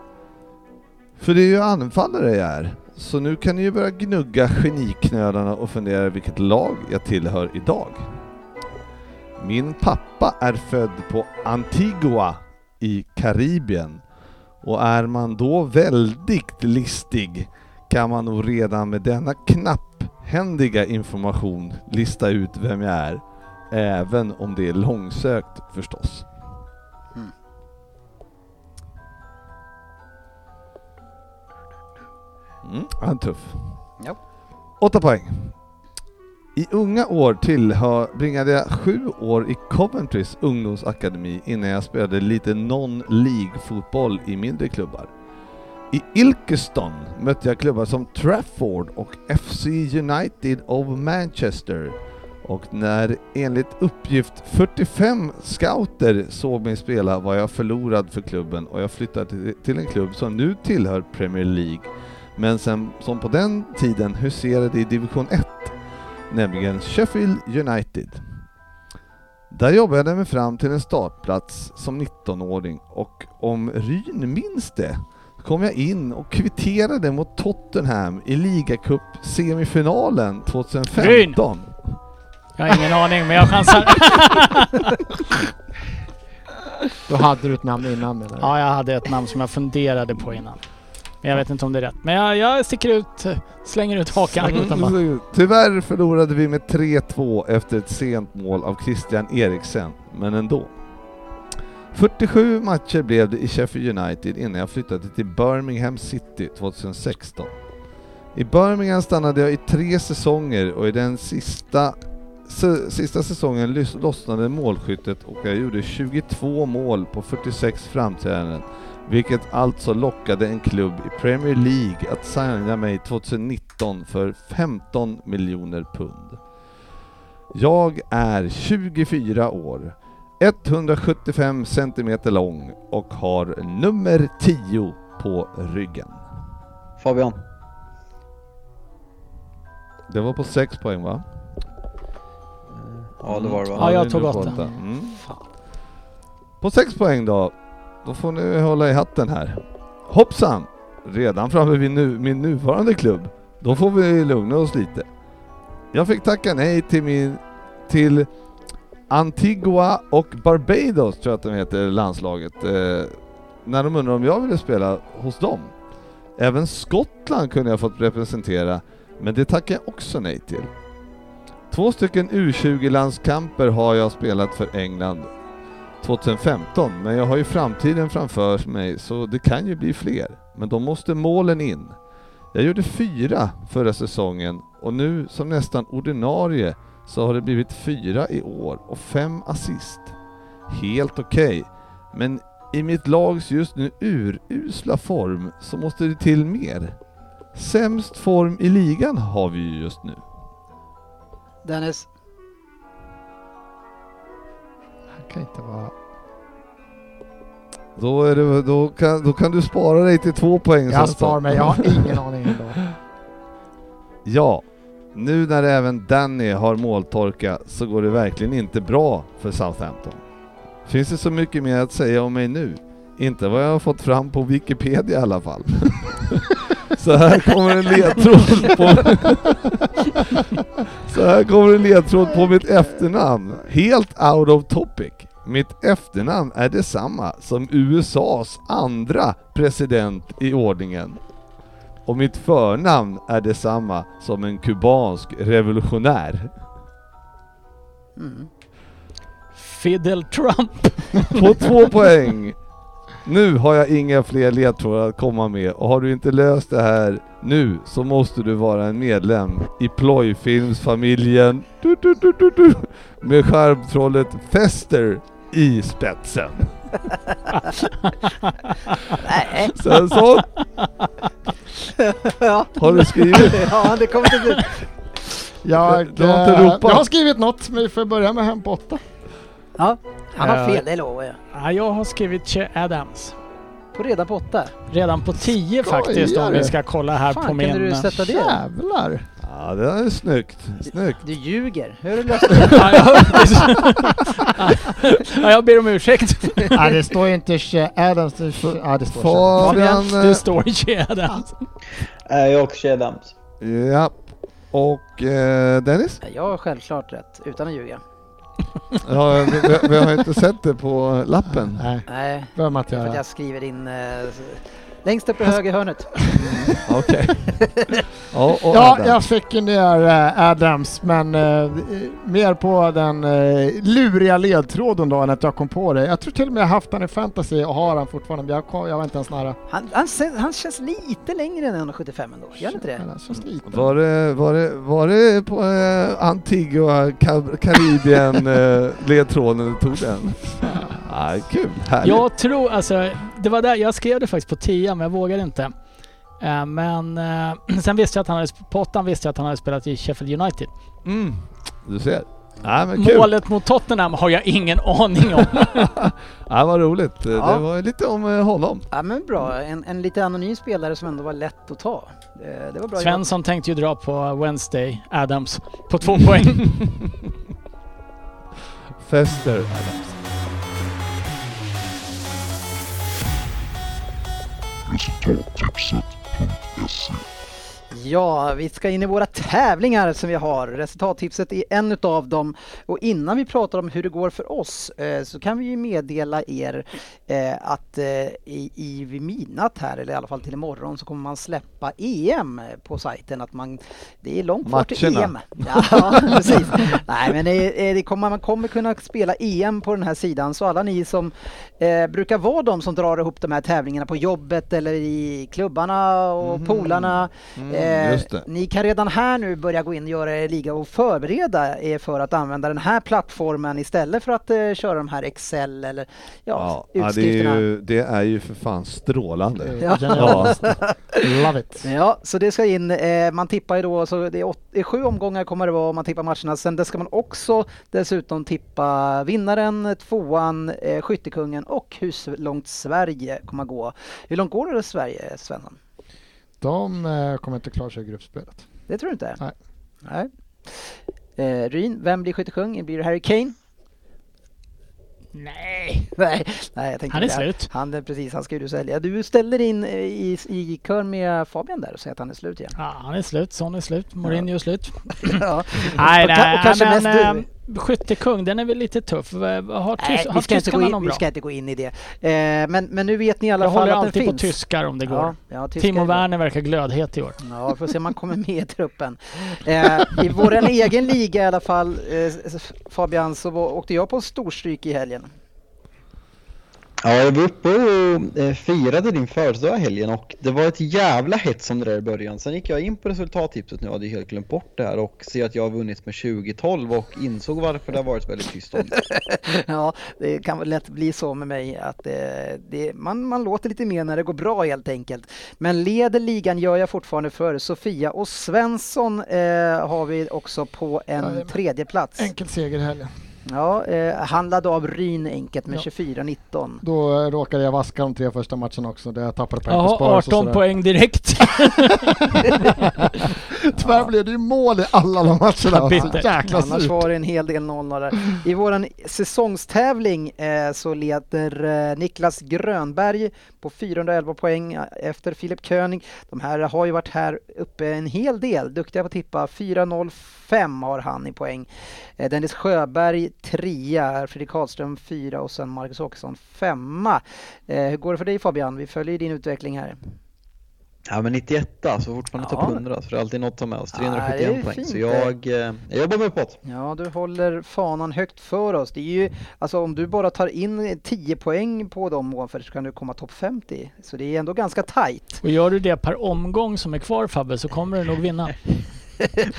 för det är ju anfallare jag är, så nu kan ni ju börja gnugga geniknölarna och fundera vilket lag jag tillhör idag. Min pappa är född på Antigua i Karibien och är man då väldigt listig kan man nog redan med denna knapphändiga information lista ut vem jag är. Även om det är långsökt förstås. Mm. Mm, han är tuff. Ja. Åtta poäng. I unga år tillbringade jag sju år i Coventrys ungdomsakademi innan jag spelade lite non-League-fotboll i mindre klubbar. I Ilkeston mötte jag klubbar som Trafford och FC United of Manchester. Och när enligt uppgift 45 scouter såg mig spela var jag förlorad för klubben och jag flyttade till- till en klubb som nu tillhör Premier League men sen, som på den tiden huserade i division 1 nämligen Sheffield United. Där jobbade jag mig fram till en startplats som 19-åring och om Ryn minns det kom jag in och kvitterade mot Tottenham i ligacup semifinalen 2015. Jag har ingen aning men jag chansar. Då hade du ett namn innan menar du? Ja, jag hade ett namn som jag funderade på innan. Men jag vet inte om det är rätt. Men jag, jag sticker ut, slänger ut hakan. Mm. Tyvärr förlorade vi med 3-2 efter ett sent mål av Christian Eriksen, men ändå. 47 matcher blev det i Sheffield United innan jag flyttade till Birmingham City 2016. I Birmingham stannade jag i tre säsonger och i den sista, sista säsongen lossnade målskyttet och jag gjorde 22 mål på 46 framträdanden vilket alltså lockade en klubb i Premier League att signa mig 2019 för 15 miljoner pund. Jag är 24 år, 175 centimeter lång och har nummer 10 på ryggen. Fabian. Det var på 6 poäng va? Ja det var det va? Ja, jag tog nu på åtta. åtta. Mm. Fan. På 6 poäng då, då får ni hålla i hatten här. Hoppsan! Redan framme vid nu, min nuvarande klubb. Då får vi lugna oss lite. Jag fick tacka nej till min... till Antigua och Barbados tror jag att de heter, landslaget. Eh, när de undrade om jag ville spela hos dem. Även Skottland kunde jag fått representera, men det tackade jag också nej till. Två stycken U20-landskamper har jag spelat för England 2015, men jag har ju framtiden framför mig så det kan ju bli fler. Men då måste målen in. Jag gjorde fyra förra säsongen och nu som nästan ordinarie så har det blivit fyra i år och fem assist. Helt okej, okay. men i mitt lags just nu urusla form så måste det till mer. Sämst form i ligan har vi ju just nu. Dennis? Kan inte vara... Då, är det, då, kan, då kan du spara dig till två poäng. Jag sparar mig, jag har ingen aning ändå. Ja, nu när även Danny har måltorka så går det verkligen inte bra för Southampton. Finns det så mycket mer att säga om mig nu? Inte vad jag har fått fram på Wikipedia i alla fall. så här kommer en ledtråd på... så här kommer en ledtråd på mitt efternamn. Helt out of topic. Mitt efternamn är detsamma som USAs andra president i ordningen. Och mitt förnamn är detsamma som en kubansk revolutionär. Mm. Fidel Trump. På två poäng. Nu har jag inga fler ledtrådar att komma med och har du inte löst det här nu så måste du vara en medlem i plojfilmsfamiljen du, du, du, du, du, med skärmtrollet Fester i spetsen. Nej. Sen så... Har du skrivit? ja, det kommer inte bli... Jag, Du har inte eh, ropat. jag har skrivit något, men vi får börja med hem på åtta. Ja, han har Eh, fel, det lovar jag. Ja, jag har skrivit Che Adams. På redan på åtta. Redan på 10 Skojar faktiskt om du? vi ska kolla här Fan, på kan min... du sätta det? Jävlar! Ja, det är snyggt. Snyggt. Du ljuger. Hur har du löst det? ja, jag... ja, jag ber om ursäkt. Nej, det står ju inte Che Adams. Det står, ja, det står Che. Fabian... Det eh, står Che Adams. Eh, Jag har också Che Adams. Ja. Och eh, Dennis? Jag har självklart rätt, utan att ljuga. Ja, vi, vi, vi har inte sett det på lappen. Nej, Nej, för att jag skriver in eh, längst upp i höger hörnet. Okej. Ja, och Ja, Adam. jag fick ner äh, Adams, men äh, mer på den äh, luriga ledtråden då än att jag kom på det. Jag tror till och med jag haft den i fantasy och har den fortfarande, men jag, jag var inte ens nära. Han, han, sen- han känns lite längre än 1,75 ändå, gör han inte det? Var det, var det, var det på eh, Antigua, Kar- Karibien eh, ledtråden du tog den? Ja, kul, härligt. Jag tror, alltså, det var där, jag skrev det faktiskt på 10 men jag vågade inte. Eh, men eh, sen visste jag att han hade, på åttan visste jag att han hade spelat i Sheffield United. Mm, du ser. Ja, men kul. Målet mot Tottenham har jag ingen aning om. Ja, vad roligt. Ja. Det var lite om eh, honom. Ja men bra, en, en lite anonym spelare som ändå var lätt att ta. Det, det var bra Svensson tänkte ju dra på Wednesday Adams på två poäng. Fester Adams. Visit resultattipset.se Ja, vi ska in i våra tävlingar som vi har. Resultattipset är en utav dem. Och innan vi pratar om hur det går för oss eh, så kan vi ju meddela er eh, att eh, i, i vid midnatt här, eller i alla fall till imorgon, så kommer man släppa EM på sajten. Att man, det är långt kvar till. EM. Ja, precis. Nej, men det, det kommer, man kommer kunna spela EM på den här sidan. Så alla ni som eh, brukar vara de som drar ihop de här tävlingarna på jobbet eller i klubbarna och Mhm. polarna. Mm, Eh, just det. Ni kan redan här nu börja gå in och göra er liga och förbereda er för att använda den här plattformen istället för att eh, köra de här Excel eller ja, Ja, ja, det, är utskrifterna. ju, det är ju för fan strålande. Ja. Love it. Ja, så det ska in. Eh, man tippar ju då, så det är, åt, det är sju omgångar kommer det vara om man tippar matcherna. Sen det ska man också dessutom tippa vinnaren, tvåan, eh, skyttekungen och hur långt Sverige kommer gå. Hur långt går det Sverige, Svensson? De eh, kommer inte klara sig i gruppspelet. Det tror du inte? Nej. Nej. Eh, Ryn, vem blir skyttekung? Blir det Harry Kane? Nej, Nej, nej jag tänkte han är det. slut. Han är precis, han ska ju du sälja. Du ställer in eh, i, i kör med Fabian där och säger att han är slut igen. Ja, han är slut, Son är slut, Mourinho är slut. ja. Nej, Och nej, och kanske men mest du. Skyttekung, den är väl lite tuff. Har, tys- Nej, har vi ska, inte gå tyskarna in, någon vi bra? ska inte gå in i det. Eh, men, men nu vet ni i alla Jag fall håller att den alltid finns. på tyskar om det går. Ja, ja, Timo. Werner verkar glödhet i år. Ja, vi får se om han kommer med i truppen. Eh, I vår egen liga i alla fall, eh, Fabian, så åkte jag på storstryk i helgen. Ja, jag var uppe och eh, firade din födelsedag helgen och det var ett jävla hets om det där i början. Sen gick jag in på resultattipset nu och hade helt glömt bort det här och ser att jag har vunnit med 2012 och insåg varför det har varit väldigt tyst om det. Ja, det kan väl lätt bli så med mig att eh, det, man, man låter lite mer när det går bra helt enkelt. Men leder ligan gör jag fortfarande för Sofia och Svensson eh, har vi också på en Jajamän. tredje plats. Enkel seger i helgen. Ja, eh, handlade av Ryn enkelt med Ja. 24-19. Då eh, råkade jag vaska de tre första matcherna också, där jag tappade poäng på Jaha, Spurs och 18 sådär. poäng direkt. Tyvärr blev det ju mål i alla de matcherna. Så Bittert. jäkla Annars surt. var det en hel del 0 där. I våran säsongstävling eh, så leder eh, Niklas Grönberg på 411 poäng eh, efter Filip König. De här har ju varit här uppe en hel del, duktiga på att tippa. 405 har han i poäng. Eh, Dennis Sjöberg trea, Fredrik Karlström fyra och sen Marcus Åkesson femma. Eh, hur går det för dig Fabian? Vi följer ju din utveckling här. Ja men 91 så fortfarande Ja. topp 100 så det är alltid något att ta med oss. Ja, det är 371 poäng. Så jag, eh, jag jobbar mig uppåt. Ja, du håller fanan högt för oss. Det är ju, alltså om du bara tar in 10 poäng på de ovanför så kan du komma topp 50. Så det är ändå ganska tajt. Och gör du det per omgång som är kvar Fabbe så kommer du nog vinna.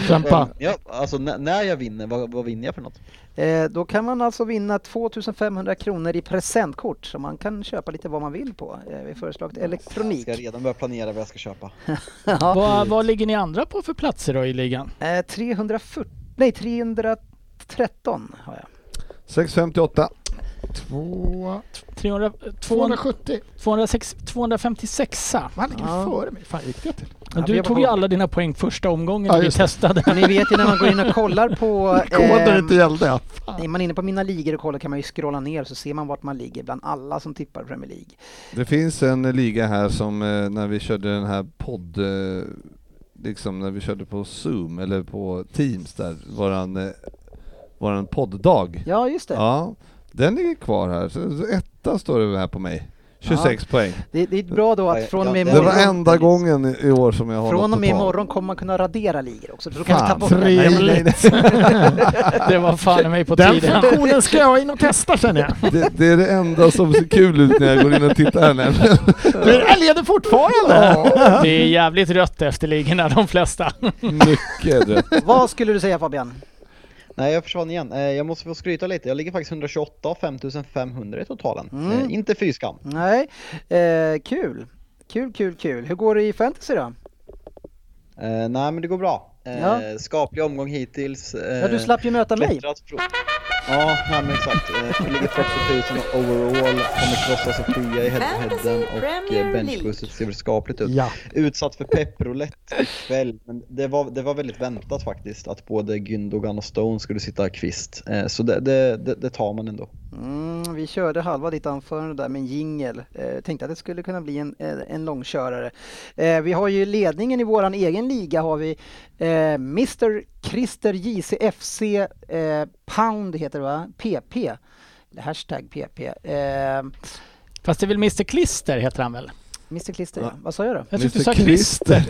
Kämpa. Ja, alltså när jag vinner, vad, vad vinner jag för något? Eh, då kan man alltså vinna 2500 kronor i presentkort som man kan köpa lite vad man vill på. Eh, vi föreslagit elektronik. Jag ska redan börja planera vad jag ska köpa. Ja. Vad, vad ligger ni andra på för platser då i ligan? Eh, 340, nej 313 har jag. 658. Två, 300, 200, 270. 206, 256 Han ligger Ja. före mig. Fan gick det till? Ja, Du tog ju alla dina poäng första omgången Ja, när vi testade. Och ni vet ju när man går in och kollar på... Koden ehm, inte gällde. ja. Är man inne på mina ligor och kollar kan man ju scrolla ner så ser man vart man ligger bland alla som tippar Premier League. Det finns en liga här som eh, när vi körde den här podd, eh, liksom när vi körde på Zoom eller på Teams där, våran, eh, våran podddag. Ja, just det. Ja, den ligger kvar här. Så, etta står det här på mig. 26 poäng. Det, det är bra då Ja, att från och med ja, Det var imorgon, enda gången i- i år som jag har från något och med imorgon kommer man kunna radera ligor också. Då kan vi ta Fan, bort den. Trevligt! det var fan mig på Den tiden. funktionen ska jag in och testa känner jag. Det, det är det enda som ser kul ut när jag går in och tittar här nämligen. Du, jag leder fortfarande! Det är jävligt rött efter ligorna de flesta. Mycket rätt. Vad skulle du säga Fabian? Nej, jag försvann igen. Eh, Jag måste få skryta lite. Jag ligger faktiskt 128 av 5500 i totalen. Mm. Eh, Inte fy skam. Nej, eh, kul. Kul, kul, kul. Hur går det i fantasy då? Eh, nej, men det går bra. Eh, Ja. Skaplig omgång hittills. Eh, Ja, du slapp ju möta mig. klättrat frå- Ja, nej, men exakt. Eh, ligger 30 000 overall, kommer krossa Sofia i head-to-headen och eh, benchboostet ser väl skapligt ut. Ja. Utsatt för pepproulette ikväll, men det var, det var väldigt väntat faktiskt att både Gündogan och Stone skulle sitta kvist. Eh, så det, det, det, det tar man ändå. Mm, vi körde halva ditt anförande där med en jingel. Eh, tänkte att det skulle kunna bli en, eh, en långkörare. Eh, vi har ju ledningen i våran egen liga har vi eh, Mr Christer JCFC eh, Pound heter det va? PP. Eller hashtag PP. Eh, Fast det är väl Mr Klister heter han väl? Mr Klister, Ja. vad sa jag då? Jag tyckte du sa Klister.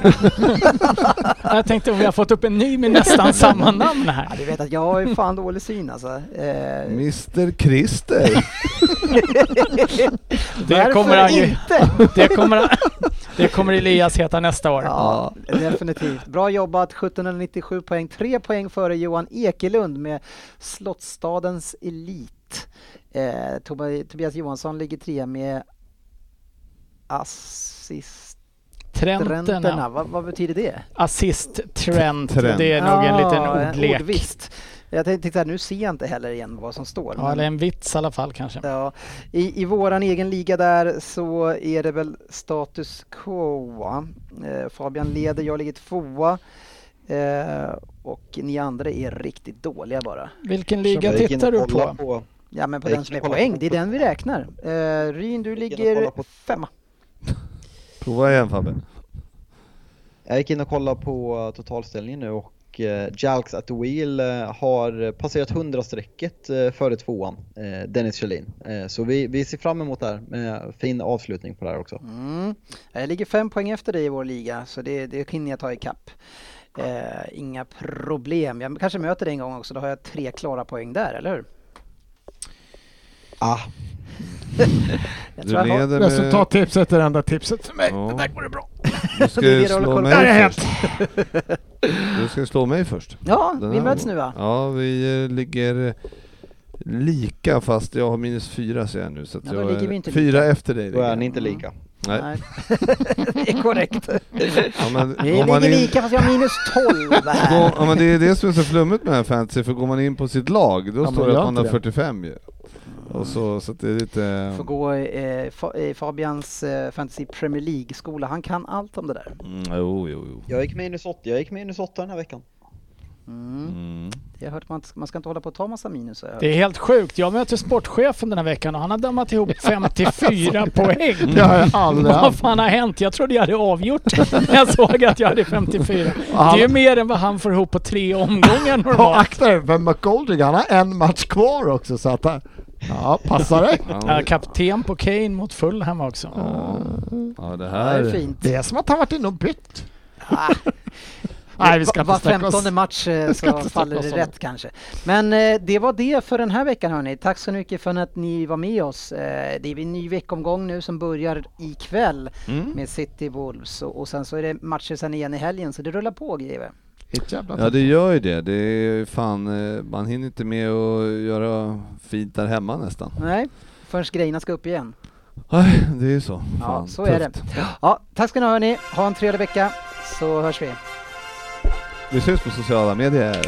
jag tänkte om vi har fått upp en ny med nästan samma namn Ja, här. du vet att jag har ju fan dålig syn alltså. Eh, Mr Christer. Det kommer han ju- inte? Det kommer, det kommer Elias heta nästa år. Ja, definitivt. Bra jobbat, 1797 poäng. Tre poäng före Johan Ekelund med Slottsstadens Elit. Eh, Tob- Tobias Johansson ligger trea med assistenterna. Trenterna. Vad, vad betyder det? Assist. Trent. Det är nog en liten Ah, ordlek. ordvist. Jag tänkte så här, nu ser jag inte heller igen vad som står. Ja, men- eller en vits i alla fall kanske. Ja, i, I våran egen liga där så är det väl status quo. Eh, Fabian leder, jag ligger tvåa. Eh, och ni andra är riktigt dåliga bara. Vilken liga tittar du kollade på? Ja men på Jag den som är poäng, på- det är den vi räknar. Uh, Ryn, du ligger på- femma. Prova igen Fabbe. Jag gick in och kollade på eh, totalställningen nu och eh, Jalks at the wheel eh, har passerat 100-strecket eh, före tvåan, eh, Dennis Kjellin. Eh, så vi, vi ser fram emot det här med fin avslutning på det här också. Mm. Jag ligger fem poäng efter dig i vår liga, så det, det hinner jag ta ikapp. Uh, inga problem. Jag kanske möter dig en gång också, då har jag tre klara poäng där, eller hur? Ah, Jag Du tror jag har- leder med... Resultattipset är det enda tipset för mig. Ja. Det där går det bra. Du ska Det slå mig först. Du ska slå mig först. Ja, Den vi här möts nu va? Ja, vi eh, ligger lika fast jag har minus fyra ser jag nu. Så att Ja, då jag ligger är vi inte fyra lika. efter dig. då är ni inte lika. Nej. Nej. det är korrekt. Ja, men, Vi ligger in, lika fast jag har minus 12 här. går, ja, men det är det som är så flummigt med fantasy, för går man in på sitt lag då men står det att man har det. 45 ju. Och så, så att det är lite... Får gå eh, Fa- eh, Fabians eh, Fantasy Premier League-skola. Han kan allt om det där. Mm, jo, jo, jo. Jag gick minus 8, jag gick minus 8 den här veckan. Mm. Mm. Jag har hört att man, man ska inte hålla på att ta massa minus. Det är helt sjukt. Jag möter sportchefen den här veckan och han har dammat ihop 54 poäng. Det har jag aldrig Vad fan har hänt? Jag trodde jag hade avgjort när jag såg att jag hade 54. Det han- är ju mer än vad han får ihop på tre omgångar Och normalt. akta dig för McGoldrick, han har en match kvar också så att Ja, passa dig. Ja, kapten på Kane mot Fulham också. Ja, det Ja, det här... är fint. Det är som att han varit inne och bytt. Ah. Nej, vi ska Var femtonde match eh, så faller det rätt kanske. Men eh, det var det för den här veckan hörni. Tack så mycket för att ni var med oss. Eh, det är en ny veckomgång nu som börjar ikväll Mm. med City Wolves och, och sen så är det matcher sen igen i helgen så det rullar på GW. Ett jävla Ja det gör ju det. Det är fan, eh, man hinner inte med att göra fint där hemma nästan. Nej, förrän grejerna ska upp igen. Nej, det är ju så. Ja, Fan, så är det. tufft. Ja, tack ska ni ha hörni. Ha en trevlig vecka så hörs vi. Vi syns på sociala medier.